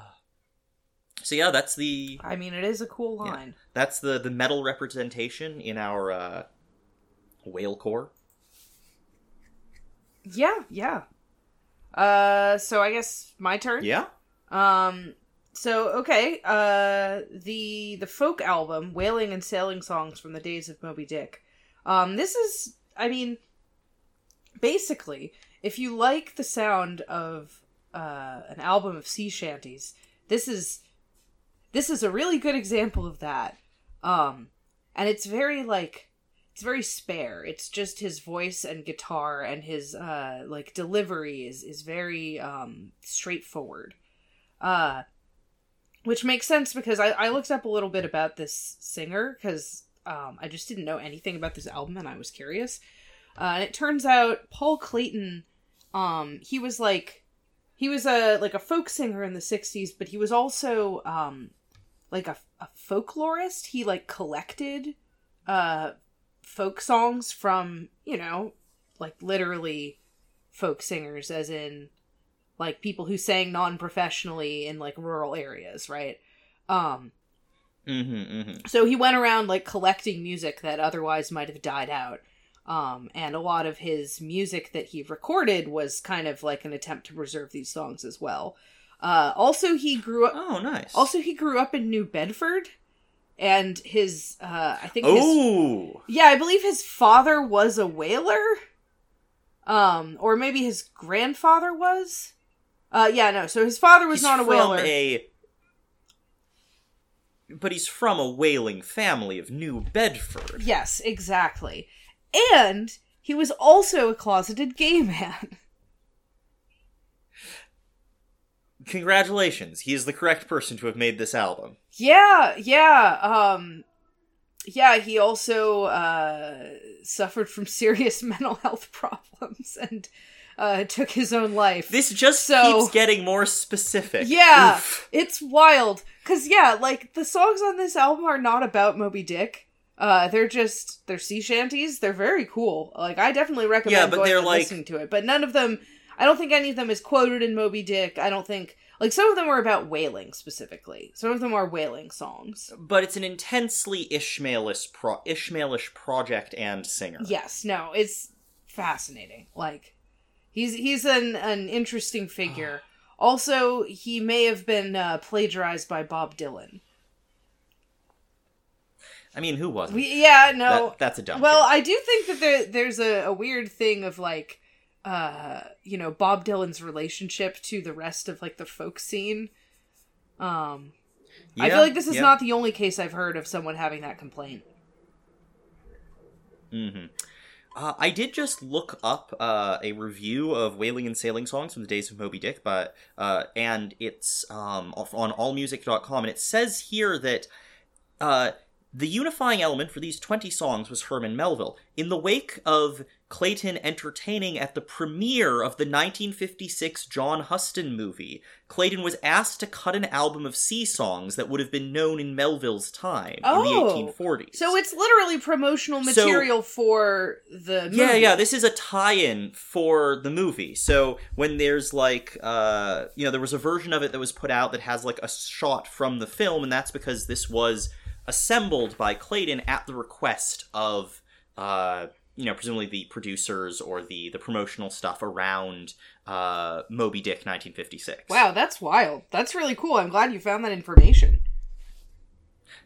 yeah, that's the I mean, it is a cool Yeah. line. that's the the metal representation in our uh, whale core. Yeah, yeah. Uh, so I guess my turn. Yeah. Um, so okay. Uh, the the folk album, "Whaling and Sailing Songs from the Days of Moby Dick." Um, this is, I mean, basically, if you like the sound of uh, an album of sea shanties, this is this is a really good example of that. Um, and it's very like it's very spare. It's just his voice and guitar and his uh like delivery is is very um straightforward. Uh which makes sense because I, I looked up a little bit about this singer because um, I just didn't know anything about this album and I was curious. Uh, and it turns out Paul Clayton, um, he was like, he was a like a folk singer in the '60s, but he was also um, like a, a folklorist. He like collected uh, folk songs from you know like literally folk singers, as in like people who sang non-professionally in like rural areas, right? Um, Mm-hmm. mm-hmm. so he went around like collecting music that otherwise might have died out. Um, and a lot of his music that he recorded was kind of like an attempt to preserve these songs as well. Uh, also, he grew up. Oh, nice. Also, he grew up in New Bedford, and his uh, I think oh, yeah, I believe his father was a whaler. Um, or maybe his grandfather was. Uh, yeah, no. So his father was he's not a whaler. a- But he's from a whaling family of New Bedford. Yes, exactly. And he was also a closeted gay man. (laughs) Congratulations, he is the correct person to have made this album. Yeah, yeah. Um yeah, he also uh suffered from serious (laughs) mental health problems and uh took his own life. This just So- keeps getting more specific. Yeah, Oof. it's wild. Cause yeah, like the songs on this album are not about Moby Dick. Uh, they're just they're sea shanties. They're very cool. Like I definitely recommend Yeah, but going they're and like- listening to it. But none of them. I don't think any of them is quoted in Moby Dick. I don't think like some of them are about whaling specifically. Some of them are whaling songs. But it's an intensely Ishmaelish, pro- Ishmaelish project and singer. Yes, no, it's fascinating. Like he's he's an an interesting figure. (sighs) also, he may have been uh, plagiarized by Bob Dylan. I mean, who wasn't? We, yeah, no. That- that's a dumb. well, joke. I do think that there there's a, a weird thing of like uh you know Bob Dylan's relationship to the rest of like the folk scene. Um I feel like this is yeah. not the only case I've heard of someone having that complaint. hmm Uh, I did just look up uh, a review of whaling and sailing songs from the days of Moby Dick, but uh, and it's um, on allmusic.com, and it says here that uh, the unifying element for these 20 songs was Herman Melville. In the wake of Clayton entertaining at the premiere of the 1956 John Huston movie, Clayton was asked to cut an album of sea songs that would have been known in Melville's time Oh. in the 1840s. So it's literally promotional So- material for the movie. Yeah, yeah, this is a tie-in for the movie. So when there's like uh you know, there was a version of it that was put out that has like a shot from the film and that's because this was assembled by Clayton at the request of uh you know, presumably the producers or the the promotional stuff around uh Moby Dick 1956. Wow, that's wild. That's really cool. I'm glad you found that information.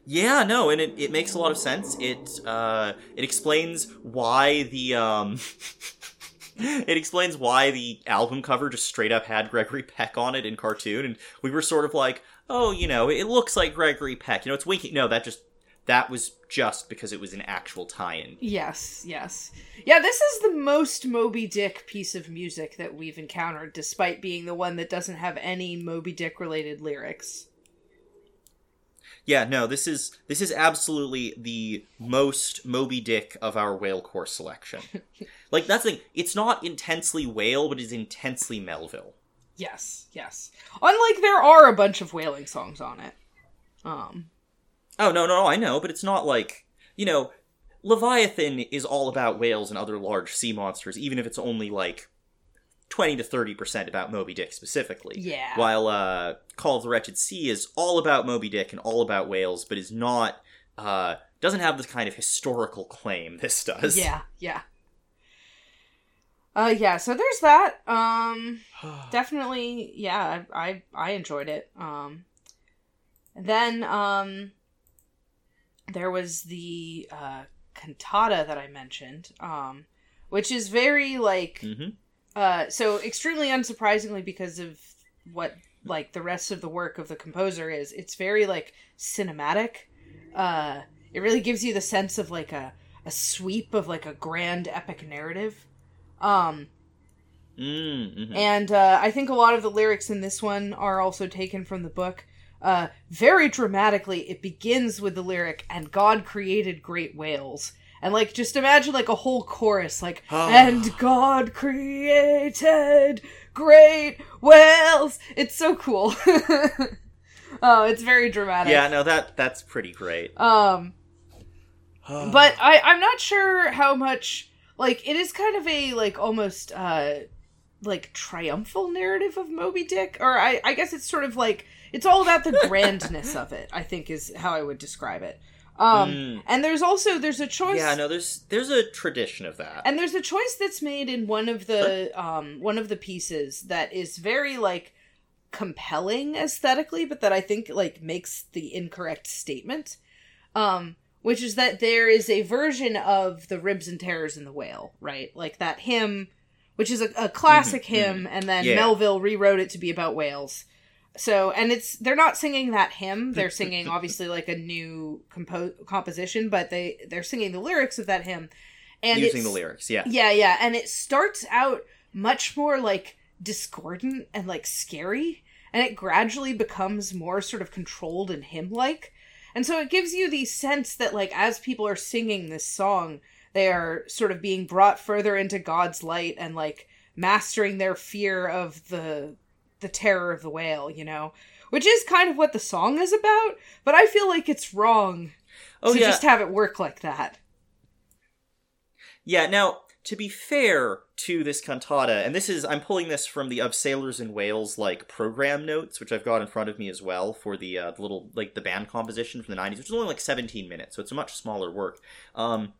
Yeah, no, and it, it makes a lot of sense. It uh it explains why the um (laughs) it explains why the album cover just straight up had Gregory Peck on it in cartoon, and we were sort of like, oh, you know, it looks like Gregory Peck. You know, it's winking. No, that just that was just because it was an actual tie-in. Yes, yes. Yeah, this is the most Moby Dick piece of music that we've encountered, despite being the one that doesn't have any Moby Dick related lyrics. Yeah, no, this is this is absolutely the most Moby Dick of our whale core selection. (laughs) like that's the thing. It's not intensely whale, but it's intensely Melville. Yes, yes. Unlike there are a bunch of whaling songs on it. Um, Oh no, no, I know, but it's not like you know, Leviathan is all about whales and other large sea monsters, even if it's only like twenty to thirty percent about Moby Dick specifically. Yeah. While uh, Call of the Wretched Sea is all about Moby Dick and all about whales, but is not uh, doesn't have this kind of historical claim this does. yeah, yeah. Uh, yeah. So there's that. Um, (sighs) definitely. Yeah, I I, I enjoyed it. Um, then um, there was the uh, cantata that I mentioned. Um, which is very like hmm Uh, so extremely unsurprisingly because of what like the rest of the work of the composer is, it's very like cinematic. Uh, it really gives you the sense of like a a sweep of like a grand epic narrative. Um, Mm-hmm. and uh, I think a lot of the lyrics in this one are also taken from the book. Uh, very dramatically, it begins with the lyric, and God created great whales. And like, just imagine like a whole chorus, like, (sighs) and God created great whales. It's so cool. (laughs) oh, it's very dramatic. Yeah, no, that that's pretty great. Um, (sighs) but I I'm not sure how much like it is kind of a like almost uh like triumphal narrative of Moby Dick or I I guess it's sort of like it's all about the (laughs) grandness of it I think is how I would describe it. Um Mm. and there's also there's a choice yeah, no, there's there's a tradition of that. and there's a choice that's made in one of the um one of the pieces that is very like compelling aesthetically but that I think like makes the incorrect statement. Um which is that there is a version of the ribs and terrors in the whale, right? Like that hymn which is a, a classic Mhm, hymn and then Yeah. Melville rewrote it to be about whales. So, and it's they're not singing that hymn. They're (laughs) singing obviously like a new compo- composition, but they they're singing the lyrics of that hymn and using the lyrics. Yeah. Yeah, yeah, and it starts out much more like discordant and like scary, and it gradually becomes more sort of controlled and hymn like. And so it gives you the sense that like as people are singing this song, they are sort of being brought further into God's light and like mastering their fear of the the terror of the whale, you know. Which is kind of what the song is about, but I feel like it's wrong Oh to yeah. just have it work like that. Yeah, now, to be fair to this cantata, and this is, I'm pulling this from the Of Sailors and Whales, like, program notes, which I've got in front of me as well, for the, uh, the little, like, the band composition from the 90s, which is only like 17 minutes, so it's a much smaller work. Um,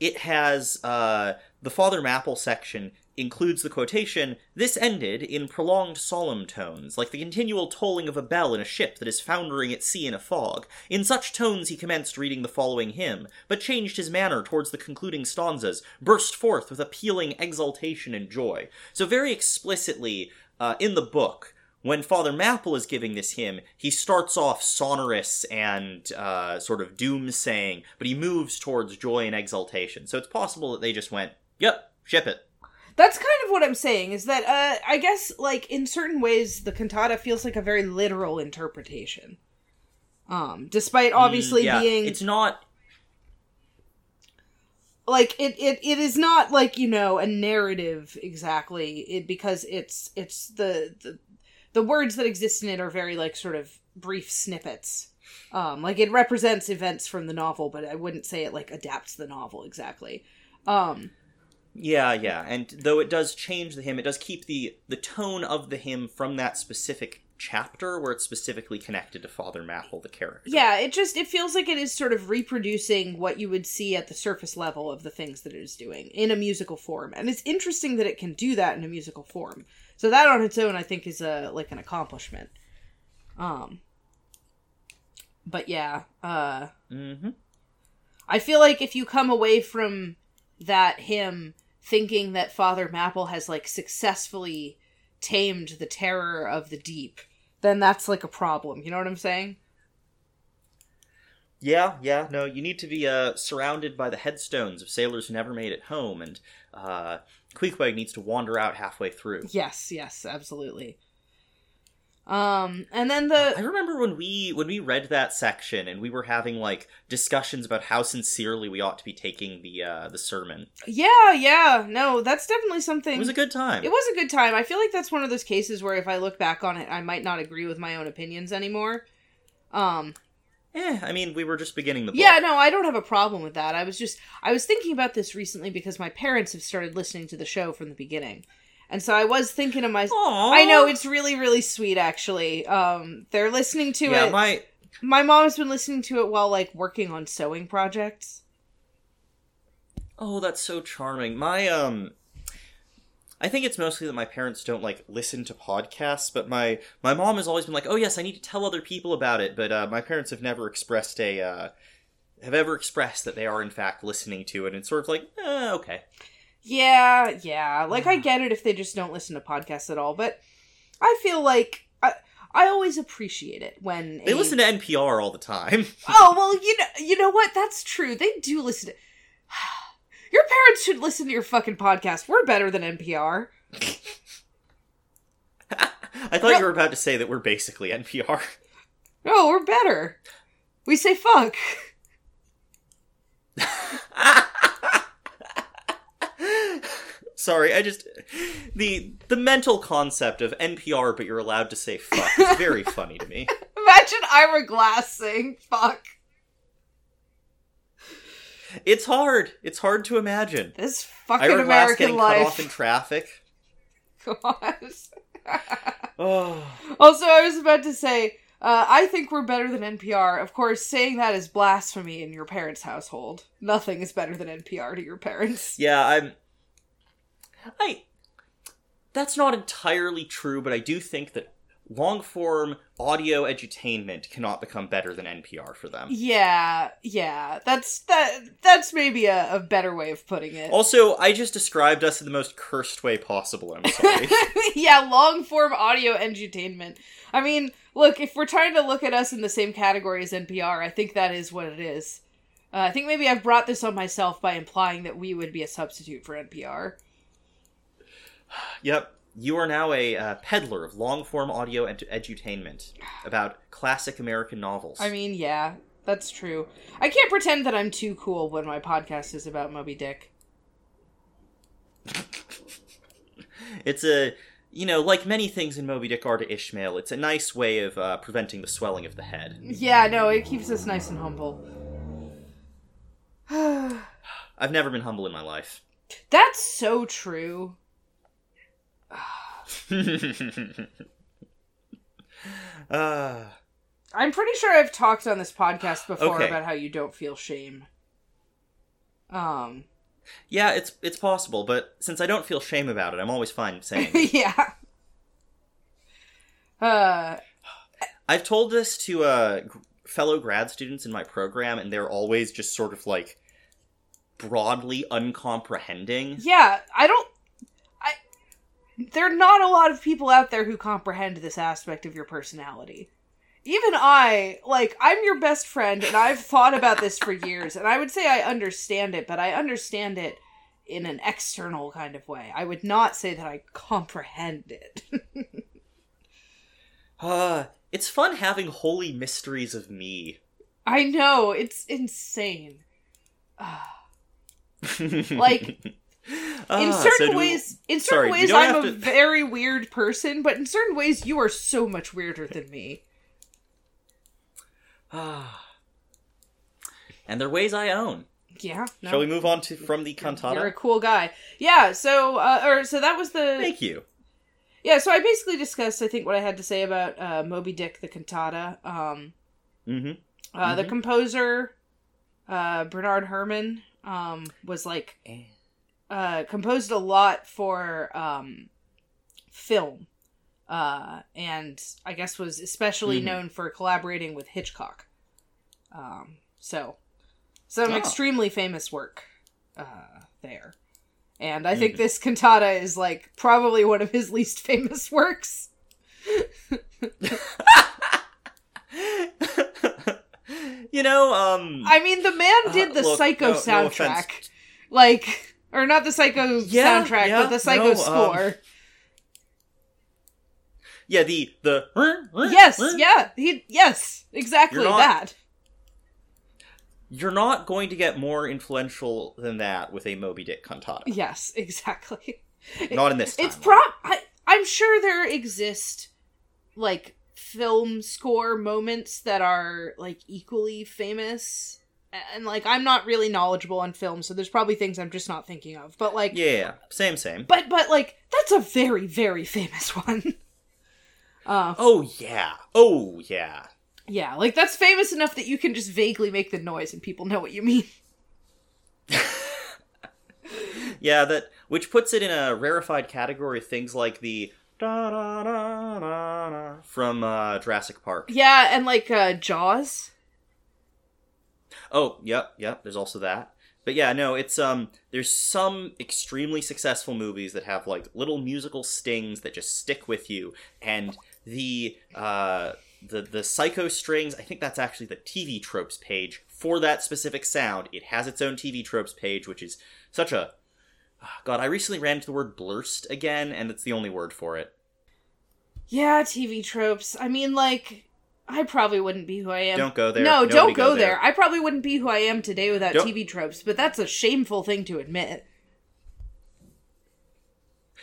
it has, uh, the Father Mapple section includes the quotation, This ended in prolonged solemn tones, like the continual tolling of a bell in a ship that is foundering at sea in a fog. In such tones he commenced reading the following hymn, but changed his manner towards the concluding stanzas, burst forth with appealing exultation and joy. So very explicitly, uh, in the book, when Father Mapple is giving this hymn, he starts off sonorous and uh, sort of doom-saying, but he moves towards joy and exultation. So it's possible that they just went, "Yep, ship it." That's kind of what I'm saying is that uh I guess like in certain ways the cantata feels like a very literal interpretation. Um despite obviously Mm, yeah, being it's not. like it, it it is not like, you know, a narrative exactly it because it's it's the the the words that exist in it are very like sort of brief snippets. Um like it represents events from the novel, but I wouldn't say it like adapts the novel exactly. Um Yeah, yeah, and though it does change the hymn, it does keep the the tone of the hymn from that specific chapter where it's specifically connected to Father Mapple, the character. Yeah, it just it feels like it is sort of reproducing what you would see at the surface level of the things that it is doing in a musical form. And it's interesting that it can do that in a musical form. So that on its own I think is a like an accomplishment. Um but yeah, uh Mm-hmm. I feel like if you come away from that hymn thinking that Father Mapple has like successfully tamed the terror of the deep, then that's like a problem. You know what I'm saying? Yeah, yeah, no, you need to be uh, surrounded by the headstones of sailors who never made it home, and uh, Queequeg needs to wander out halfway through. Yes, yes, absolutely. Um, and then the I remember when we when we read that section and we were having like discussions about how sincerely we ought to be taking the uh, the sermon. yeah, yeah, no, that's definitely something. It was a good time. It was a good time. I feel like that's one of those cases where if I look back on it, I might not agree with my own opinions anymore. Um, Eh, I mean, we were just beginning the book. yeah, no, I don't have a problem with that. I was just I was thinking about this recently because my parents have started listening to the show from the beginning. And so I was thinking to myself. I know it's really really sweet actually. Um they're listening to yeah, it. my My mom's been listening to it while like working on sewing projects. Oh, that's so charming. My um I think it's mostly that my parents don't like listen to podcasts, but my my mom has always been like, "Oh yes, I need to tell other people about it." But uh, my parents have never expressed a uh, have ever expressed that they are in fact listening to it. And it's sort of like, eh, okay. Yeah, yeah. Like I get it if they just don't listen to podcasts at all, but I feel like I I always appreciate it when They a- listen to NPR all the time. (laughs) Oh well, you know, you know what? That's true. They do listen to. (sighs) Your parents should listen to your fucking podcast. We're better than NPR. (laughs) I thought you were about to say that we're basically NPR. (laughs) No, we're better. We say fuck. Sorry, I just the the mental concept of NPR, but you're allowed to say fuck is (laughs) very funny to me. Imagine Ira Glass saying fuck. It's hard. It's hard to imagine. This fucking Ira Glass American getting cut off in traffic. God. (laughs) Oh, Also, I was about to say, uh, I think we're better than NPR. Of course, saying that is blasphemy in your parents' household. Nothing is better than NPR to your parents. yeah. I'm. I. That's not entirely true, but I do think that long form audio edutainment cannot become better than NPR for them. Yeah, yeah. That's that. That's maybe a, a better way of putting it. Also, I just described us in the most cursed way possible. I'm sorry. (laughs) yeah, long form audio edutainment. I mean, look, if we're trying to look at us in the same category as NPR, I think that is what it is. Uh, I think maybe I've brought this on myself by implying that we would be a substitute for NPR. Yep. You are now a uh, peddler of long form audio ed- edutainment about classic American novels. I mean, yeah, that's true. I can't pretend that I'm too cool when my podcast is about Moby Dick. (laughs) it's a, you know, like many things in Moby Dick are to Ishmael, it's a nice way of uh, preventing the swelling of the head. Yeah, no, it keeps us nice and humble. (sighs) I've never been humble in my life. That's so true. (laughs) uh, I'm pretty sure I've talked on this podcast before Okay. about how you don't feel shame. Um, yeah, it's it's possible, but since I don't feel shame about it, I'm always fine saying. (laughs) it. yeah. Uh, I've told this to uh, fellow grad students in my program, and they're always just sort of like broadly uncomprehending. yeah, I don't. There are not a lot of people out there who comprehend this aspect of your personality. Even I, like, I'm your best friend, and I've thought about this for years, and I would say I understand it, but I understand it in an external kind of way. I would not say that I comprehend it. (laughs) Uh, it's fun having holy mysteries of me. I know, it's insane. Like, (laughs) in Ah, so certain do- ways in certain you ways i'm have a to- very weird person but in certain ways you are so much weirder than me Ah. (sighs) and they're ways I own. yeah no Shall we move on to from the cantata? you're a cool guy yeah so uh or so that was the Thank you. yeah so i basically discussed i think what i had to say about uh moby dick the cantata um Mm-hmm. uh the Mhm. composer uh bernard herrmann um was like uh, composed a lot for um, film, uh, and I guess was especially Mhm. known for collaborating with Hitchcock. Um, so, some Oh. extremely famous work uh, there, and I think Mhm. this cantata is like probably one of his least famous (laughs) works. (laughs) you know, um, I mean, the man did Uh, the look, Psycho no- no soundtrack, offense. like, or not the Psycho Yeah, soundtrack, yeah, but the Psycho no, um, score. yeah, the the Yes, yeah, he yes, exactly You're not- that. You're not going to get more influential than that with a Moby Dick cantata. Yes, (laughs) exactly. Not in this time. It's prop. I, I'm sure there exist like film score moments that are like equally famous, and like I'm not really knowledgeable on film, so there's probably things I'm just not thinking of. But like, Yeah, same, same. but but like that's a very very famous (laughs) one. Uh, Oh yeah. Oh yeah. yeah, like that's famous enough that you can just vaguely make the noise and people know what you mean. (laughs) Yeah, that which puts it in a rarefied category of things like the da da da da da from uh, Jurassic Park. Yeah, and like uh, Jaws. Oh, yep, yep. There's also that. But yeah, no, it's um. There's some extremely successful movies that have like little musical stings that just stick with you, and the uh the the psycho strings. I think that's actually the TV tropes page for that specific sound. It has its own TV tropes page, which is such a Ah, God. I recently ran into the word blurst again, and it's the only word for it. Yeah, TV tropes. I mean, like, I probably wouldn't be who I am. Don't go there. No, Nobody don't go, go there. there. I probably wouldn't be who I am today without Don't- TV tropes, but that's a shameful thing to admit.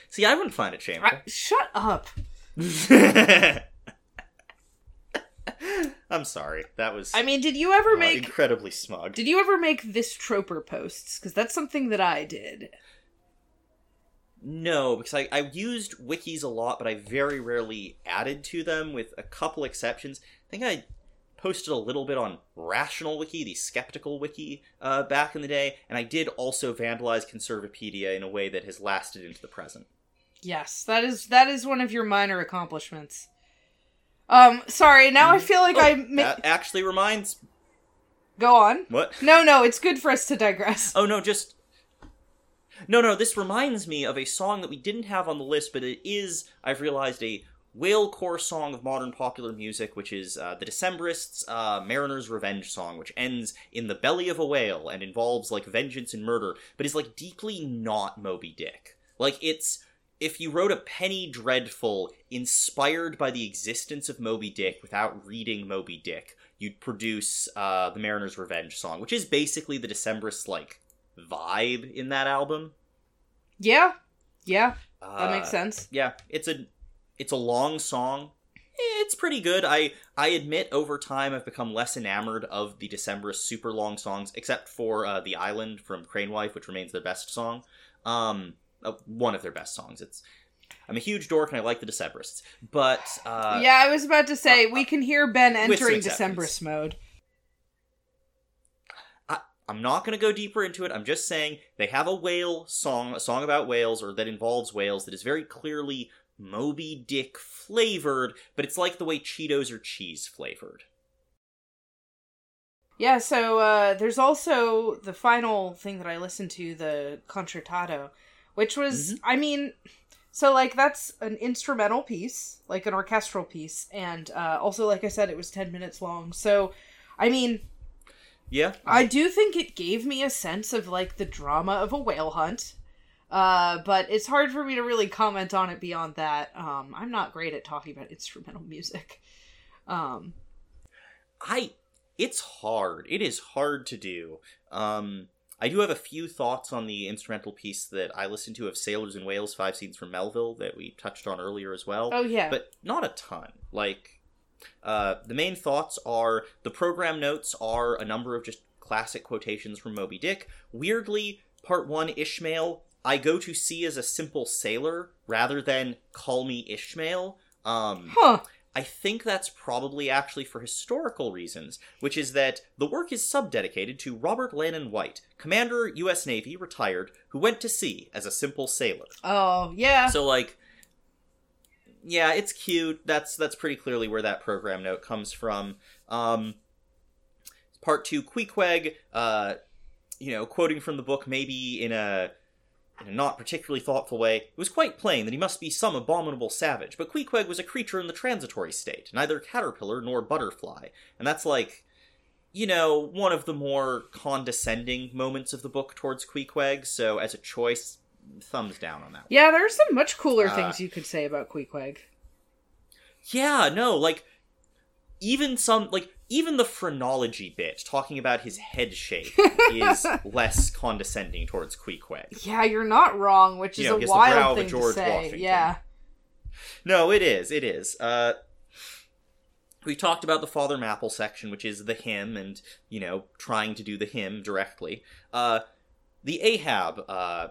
See, I wouldn't find it shameful. I, shut up. (laughs) I'm sorry. That was I mean, did you ever uh, make incredibly smug. did you ever make this troper posts? Because that's something that I did. No, because I, I used wikis a lot, but I very rarely added to them, with a couple exceptions. I think I posted a little bit on Rational Wiki, the skeptical wiki, uh, back in the day, and I did also vandalize Conservapedia in a way that has lasted into the present. Yes, that is that is one of your minor accomplishments. Um, sorry. Now I feel like I ma- That actually reminds. go on. What? No, no, it's good for us to digress. Oh no, just no, no. This reminds me of a song that we didn't have on the list, but it is, I've realized, a whalecore song of modern popular music, which is uh, the Decemberists' uh, Mariner's Revenge song, which ends in the belly of a whale and involves like vengeance and murder, but is like deeply not Moby Dick. Like it's if you wrote a Penny Dreadful inspired by the existence of Moby Dick without reading Moby Dick, you'd produce uh, the Mariner's Revenge song, which is basically the Decemberists like vibe in that album. Yeah, yeah, that Uh, makes sense. Yeah, it's a it's a long song. It's pretty good. I I admit over time I've become less enamored of the Decemberist super long songs, except for uh, the Island from Crane Wife, which remains their best song. Um, uh, one of their best songs. It's I'm a huge dork and I like the Decemberists, but uh, yeah, I was about to say uh, we can hear Ben entering exceptions. Decemberist mode. I'm not going to go deeper into it. I'm just saying they have a whale song, a song about whales, or that involves whales, that is very clearly Moby Dick flavored, but it's like the way Cheetos are cheese flavored. Yeah, so uh, there's also the final thing that I listened to, the concertato, which was, Mm-hmm. I mean, so like that's an instrumental piece, like an orchestral piece, and uh, also, like I said, it was 10 minutes long. So, I mean, Yeah, I do think it gave me a sense of like the drama of a whale hunt. Uh, but it's hard for me to really comment on it beyond that. Um, I'm not great at talking about (laughs) instrumental music. Um, I it's hard. It is hard to do. Um I do have a few thoughts on the instrumental piece that I listened to of Sailors and Whales, Five Scenes from Melville, that we touched on earlier as well. oh yeah, But not a ton. Like, uh, the main thoughts are the program notes are a number of just classic quotations from Moby Dick. Weirdly, part one, Ishmael, I go to sea as a simple sailor rather than call me Ishmael. Um, huh? I think that's probably actually for historical reasons, which is that the work is subdedicated to Robert Lannon White, Commander, U.S. Navy, retired, who went to sea as a simple sailor. Oh yeah. So like, yeah, it's cute. That's that's pretty clearly where that program note comes from. Um, part two, Queequeg, uh, you know, quoting from the book, maybe in a in a not particularly thoughtful way, it was quite plain that he must be some abominable savage. But Queequeg was a creature in the transitory state, neither caterpillar nor butterfly, and that's like. You know, one of the more condescending moments of the book towards Queequeg, so as a choice, thumbs down on that. Yeah, there's some much cooler Uh, things you could say about Queequeg. Yeah, no, like even some like even the phrenology bit talking about his head shape is (laughs) less condescending towards Queequeg. Yeah, you're not wrong, which You is know, a he has the brow wild thing to George say. Washington. Yeah. No, it is, it is. Uh we talked about the Father Mapple section, which is the hymn and, you know, trying to do the hymn directly. Uh the Ahab uh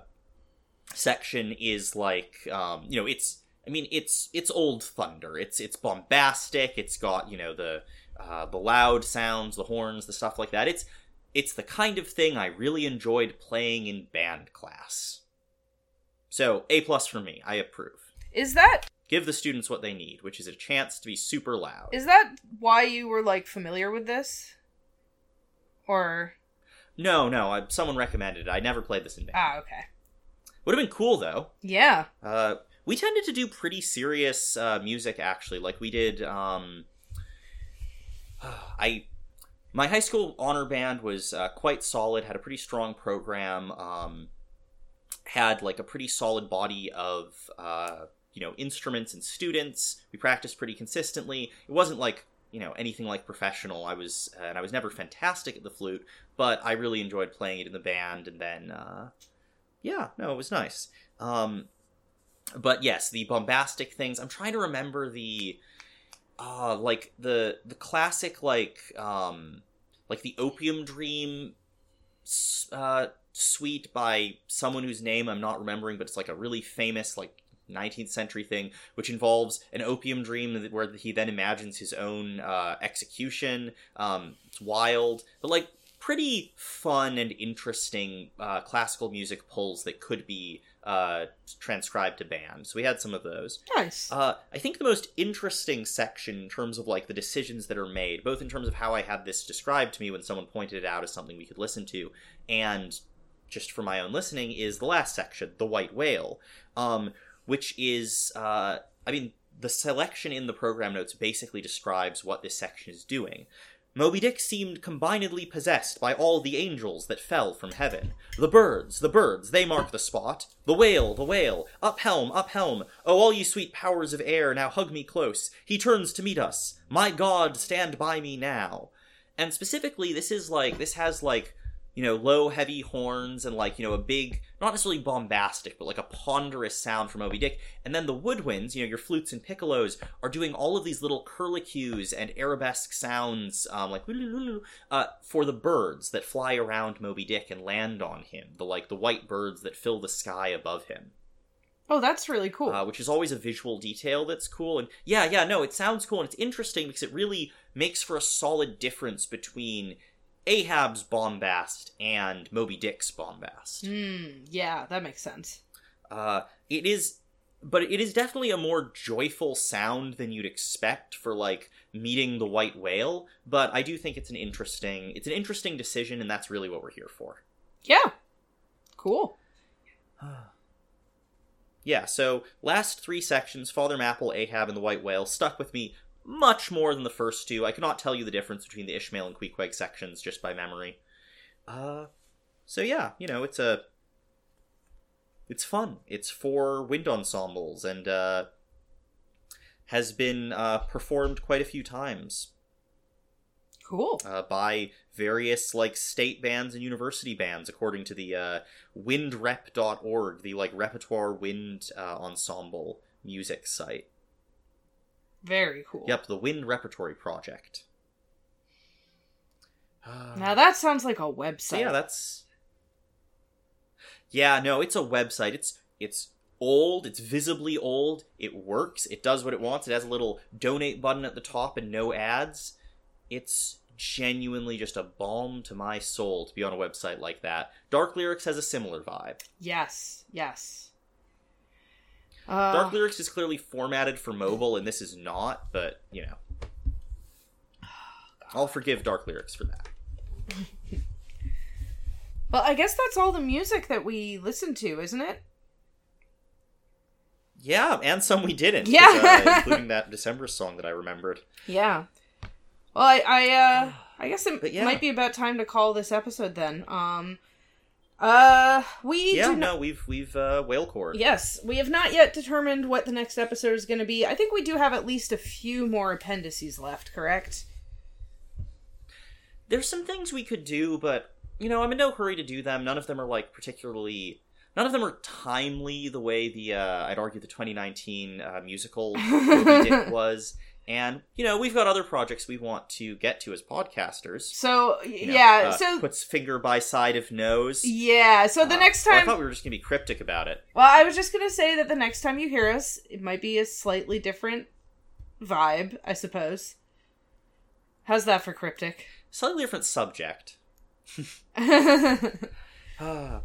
section is like um, you know, it's I mean, it's it's old thunder. It's it's bombastic. It's got you know the uh, the loud sounds, the horns, the stuff like that. It's it's the kind of thing I really enjoyed playing in band class. So a plus for me. I approve. Is that Give the students what they need, which is a chance to be super loud. is that why you were like familiar with this? Or no, no. I, someone recommended it. I never played this in band. ah, okay. Would have been cool though. Yeah. Uh, we tended to do pretty serious uh, music actually. Like we did. Um, (sighs) I my high school honor band was uh, quite solid. Had a pretty strong program. Um, had like a pretty solid body of uh, you know instruments and students. We practiced pretty consistently. It wasn't like you know anything like professional. I was and I was never fantastic at the flute, but I really enjoyed playing it in the band. And then uh, yeah, no, it was nice. Um, but yes, the bombastic things. I'm trying to remember the uh like the the classic like um like the Opium Dream uh suite by someone whose name I'm not remembering, but it's like a really famous like 19th century thing, which involves an opium dream where he then imagines his own uh, execution. Um, it's wild, but like pretty fun and interesting uh, classical music pulls that could be uh, transcribed to band. So we had some of those. Nice. Uh, I think the most interesting section in terms of like the decisions that are made, both in terms of how I had this described to me when someone pointed it out as something we could listen to, and just for my own listening, is the last section, the white whale, um, which is, uh, I mean, the selection in the program notes basically describes what this section is doing. Moby Dick seemed combinedly possessed by all the angels that fell from heaven. The birds, the birds, they mark the spot. The whale, the whale, up helm, up helm. Oh, all ye sweet powers of air, now hug me close. He turns to meet us. My God, stand by me now. And specifically, this is like, this has like you know, low, heavy horns and like, you know, a big, not necessarily bombastic, but like a ponderous sound from Moby Dick. And then the woodwinds, you know, your flutes and piccolos are doing all of these little curlicues and arabesque sounds, um, like, uh, for the birds that fly around Moby Dick and land on him. The, like, the white birds that fill the sky above him. Oh, that's really cool. Uh, which is always a visual detail that's cool. And yeah, yeah, no, it sounds cool and it's interesting because it really makes for a solid difference between Ahab's bombast and Moby Dick's bombast. Mm, yeah, that makes sense. Uh, it is, but it is definitely a more joyful sound than you'd expect for like meeting the white whale. But I do think it's an interesting, it's an interesting decision, and that's really what we're here for. Yeah, cool. (sighs) yeah. So last three sections, Father Mapple, Ahab, and the white whale stuck with me much more than the first two. I cannot tell you the difference between the Ishmael and Queequeg sections just by memory. Uh, so yeah, you know, it's a it's fun. It's for wind ensembles and uh, has been uh, performed quite a few times. Cool. Uh, by various like state bands and university bands, according to the uh, windrep.org, the like repertoire wind uh, ensemble music site. Very cool. Yep, the Wind Repertory Project. Uh, now that sounds like a website. So yeah, that's. Yeah, no, it's a website. It's it's old. It's visibly old. It works. It does what it wants. It has a little donate button at the top and no ads. It's genuinely just a balm to my soul to be on a website like that. Dark Lyrics has a similar vibe. Yes, yes. Uh, Dark Lyrics is clearly formatted for mobile, and this is not. But you know, I'll forgive Dark Lyrics for that. (laughs) well, I guess that's all the music that we listened to, isn't it? Yeah, and some we didn't. Yeah, uh, (laughs) including that December song that I remembered. Yeah. Well, I, I, uh, I guess it yeah. might be about time to call this episode then. Um, uh, we yeah, no, we've we've uh, whale core. Yes, we have not yet determined what the next episode is going to be. I think we do have at least a few more appendices left. Correct? There's some things we could do, but you know, I'm in no hurry to do them. None of them are like particularly. None of them are timely the way the uh, I'd argue the 2019 uh, musical (laughs) was. And you know we've got other projects we want to get to as podcasters. So you know, yeah, uh, so puts finger by side of nose. Yeah. So the uh, next time, well, I thought we were just gonna be cryptic about it. Well, I was just gonna say that the next time you hear us, it might be a slightly different vibe, I suppose. How's that for cryptic? Slightly different subject. (laughs) (sighs) All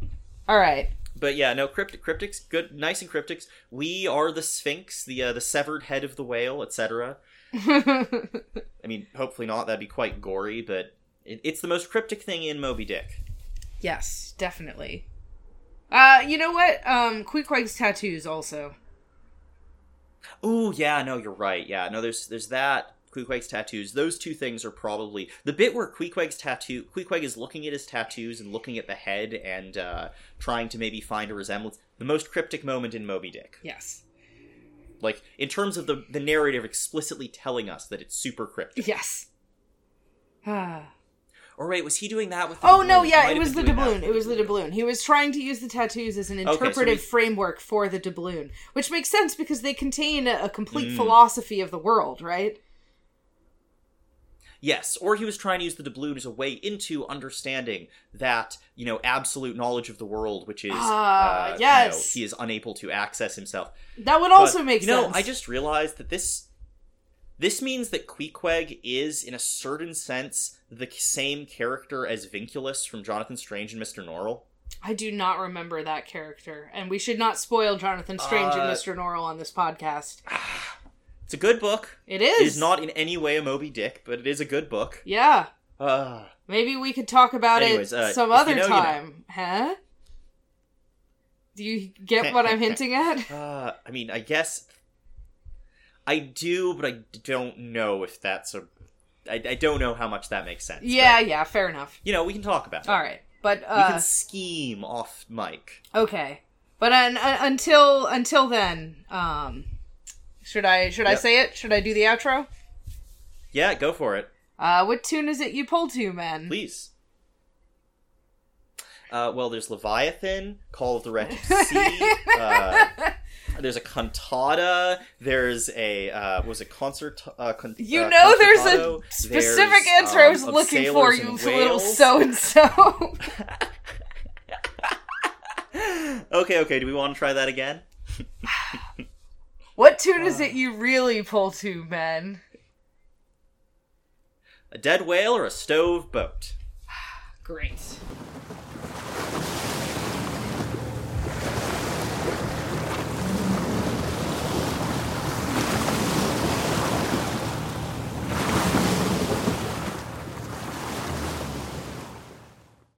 right. But yeah, no cryptic cryptics, good, nice and cryptics. We are the Sphinx, the uh, the severed head of the whale, etc. I mean, hopefully not. That'd be quite gory, but it, it's the most cryptic thing in Moby Dick. Yes, definitely. Uh, you know what? Um, Queequeg's tattoos also. Oh yeah, no, you're right. Yeah, no, there's there's that. Queequeg's tattoos. Those two things are probably the bit where Queequeg's tattoo. Queequeg is looking at his tattoos and looking at the head and uh, trying to maybe find a resemblance. The most cryptic moment in Moby Dick. Yes. Like in terms of the the narrative explicitly telling us that it's super cryptic. Yes. Ah. (sighs) or wait, was he doing that with? oh no, yeah, it was the doubloon. It was the doubloon. He was trying to use the tattoos as an interpretive okay, so we... framework for the doubloon, which makes sense because they contain a, a complete mm. philosophy of the world, right? Yes, or he was trying to use the doubloon as a way into understanding that you know absolute knowledge of the world, which is uh, uh yes, you know, he is unable to access himself. That would also but, make you sense. No, I just realized that this this means that Queequeg is, in a certain sense, the same character as Vinculus from Jonathan Strange and Mister Norrell. I do not remember that character, and we should not spoil Jonathan Strange uh, and Mister Norrell on this podcast. (sighs) It's a good book. It is. It is not in any way a Moby Dick, but it is a good book. Yeah. Uh, Maybe we could talk about anyways, it uh, some other you know, time. You know. Huh? Do you get what I'm hinting at? Uh, (laughs) I mean, I guess. I do, but I don't know if that's a. I, I don't know how much that makes sense. Yeah, but, yeah, fair enough. you know, we can talk about it. All right, but We uh, can scheme off mic. okay, but un- un- until until then, um, should I should I say it? Should I do the outro? Yeah, go for it, Uh, what tune is it you pull to, man? please. Uh, well, there's Leviathan, Call of the Wretched (laughs) Sea. uh, there's a cantata. There's a uh, was a concert. Uh, con- You uh, know there's a specific There's, answer I was um, looking for, you little so and so. okay, okay. Do we want to try that again? (laughs) What tune is uh. it you really pull to, man? A dead whale or a stove boat? (sighs) Great.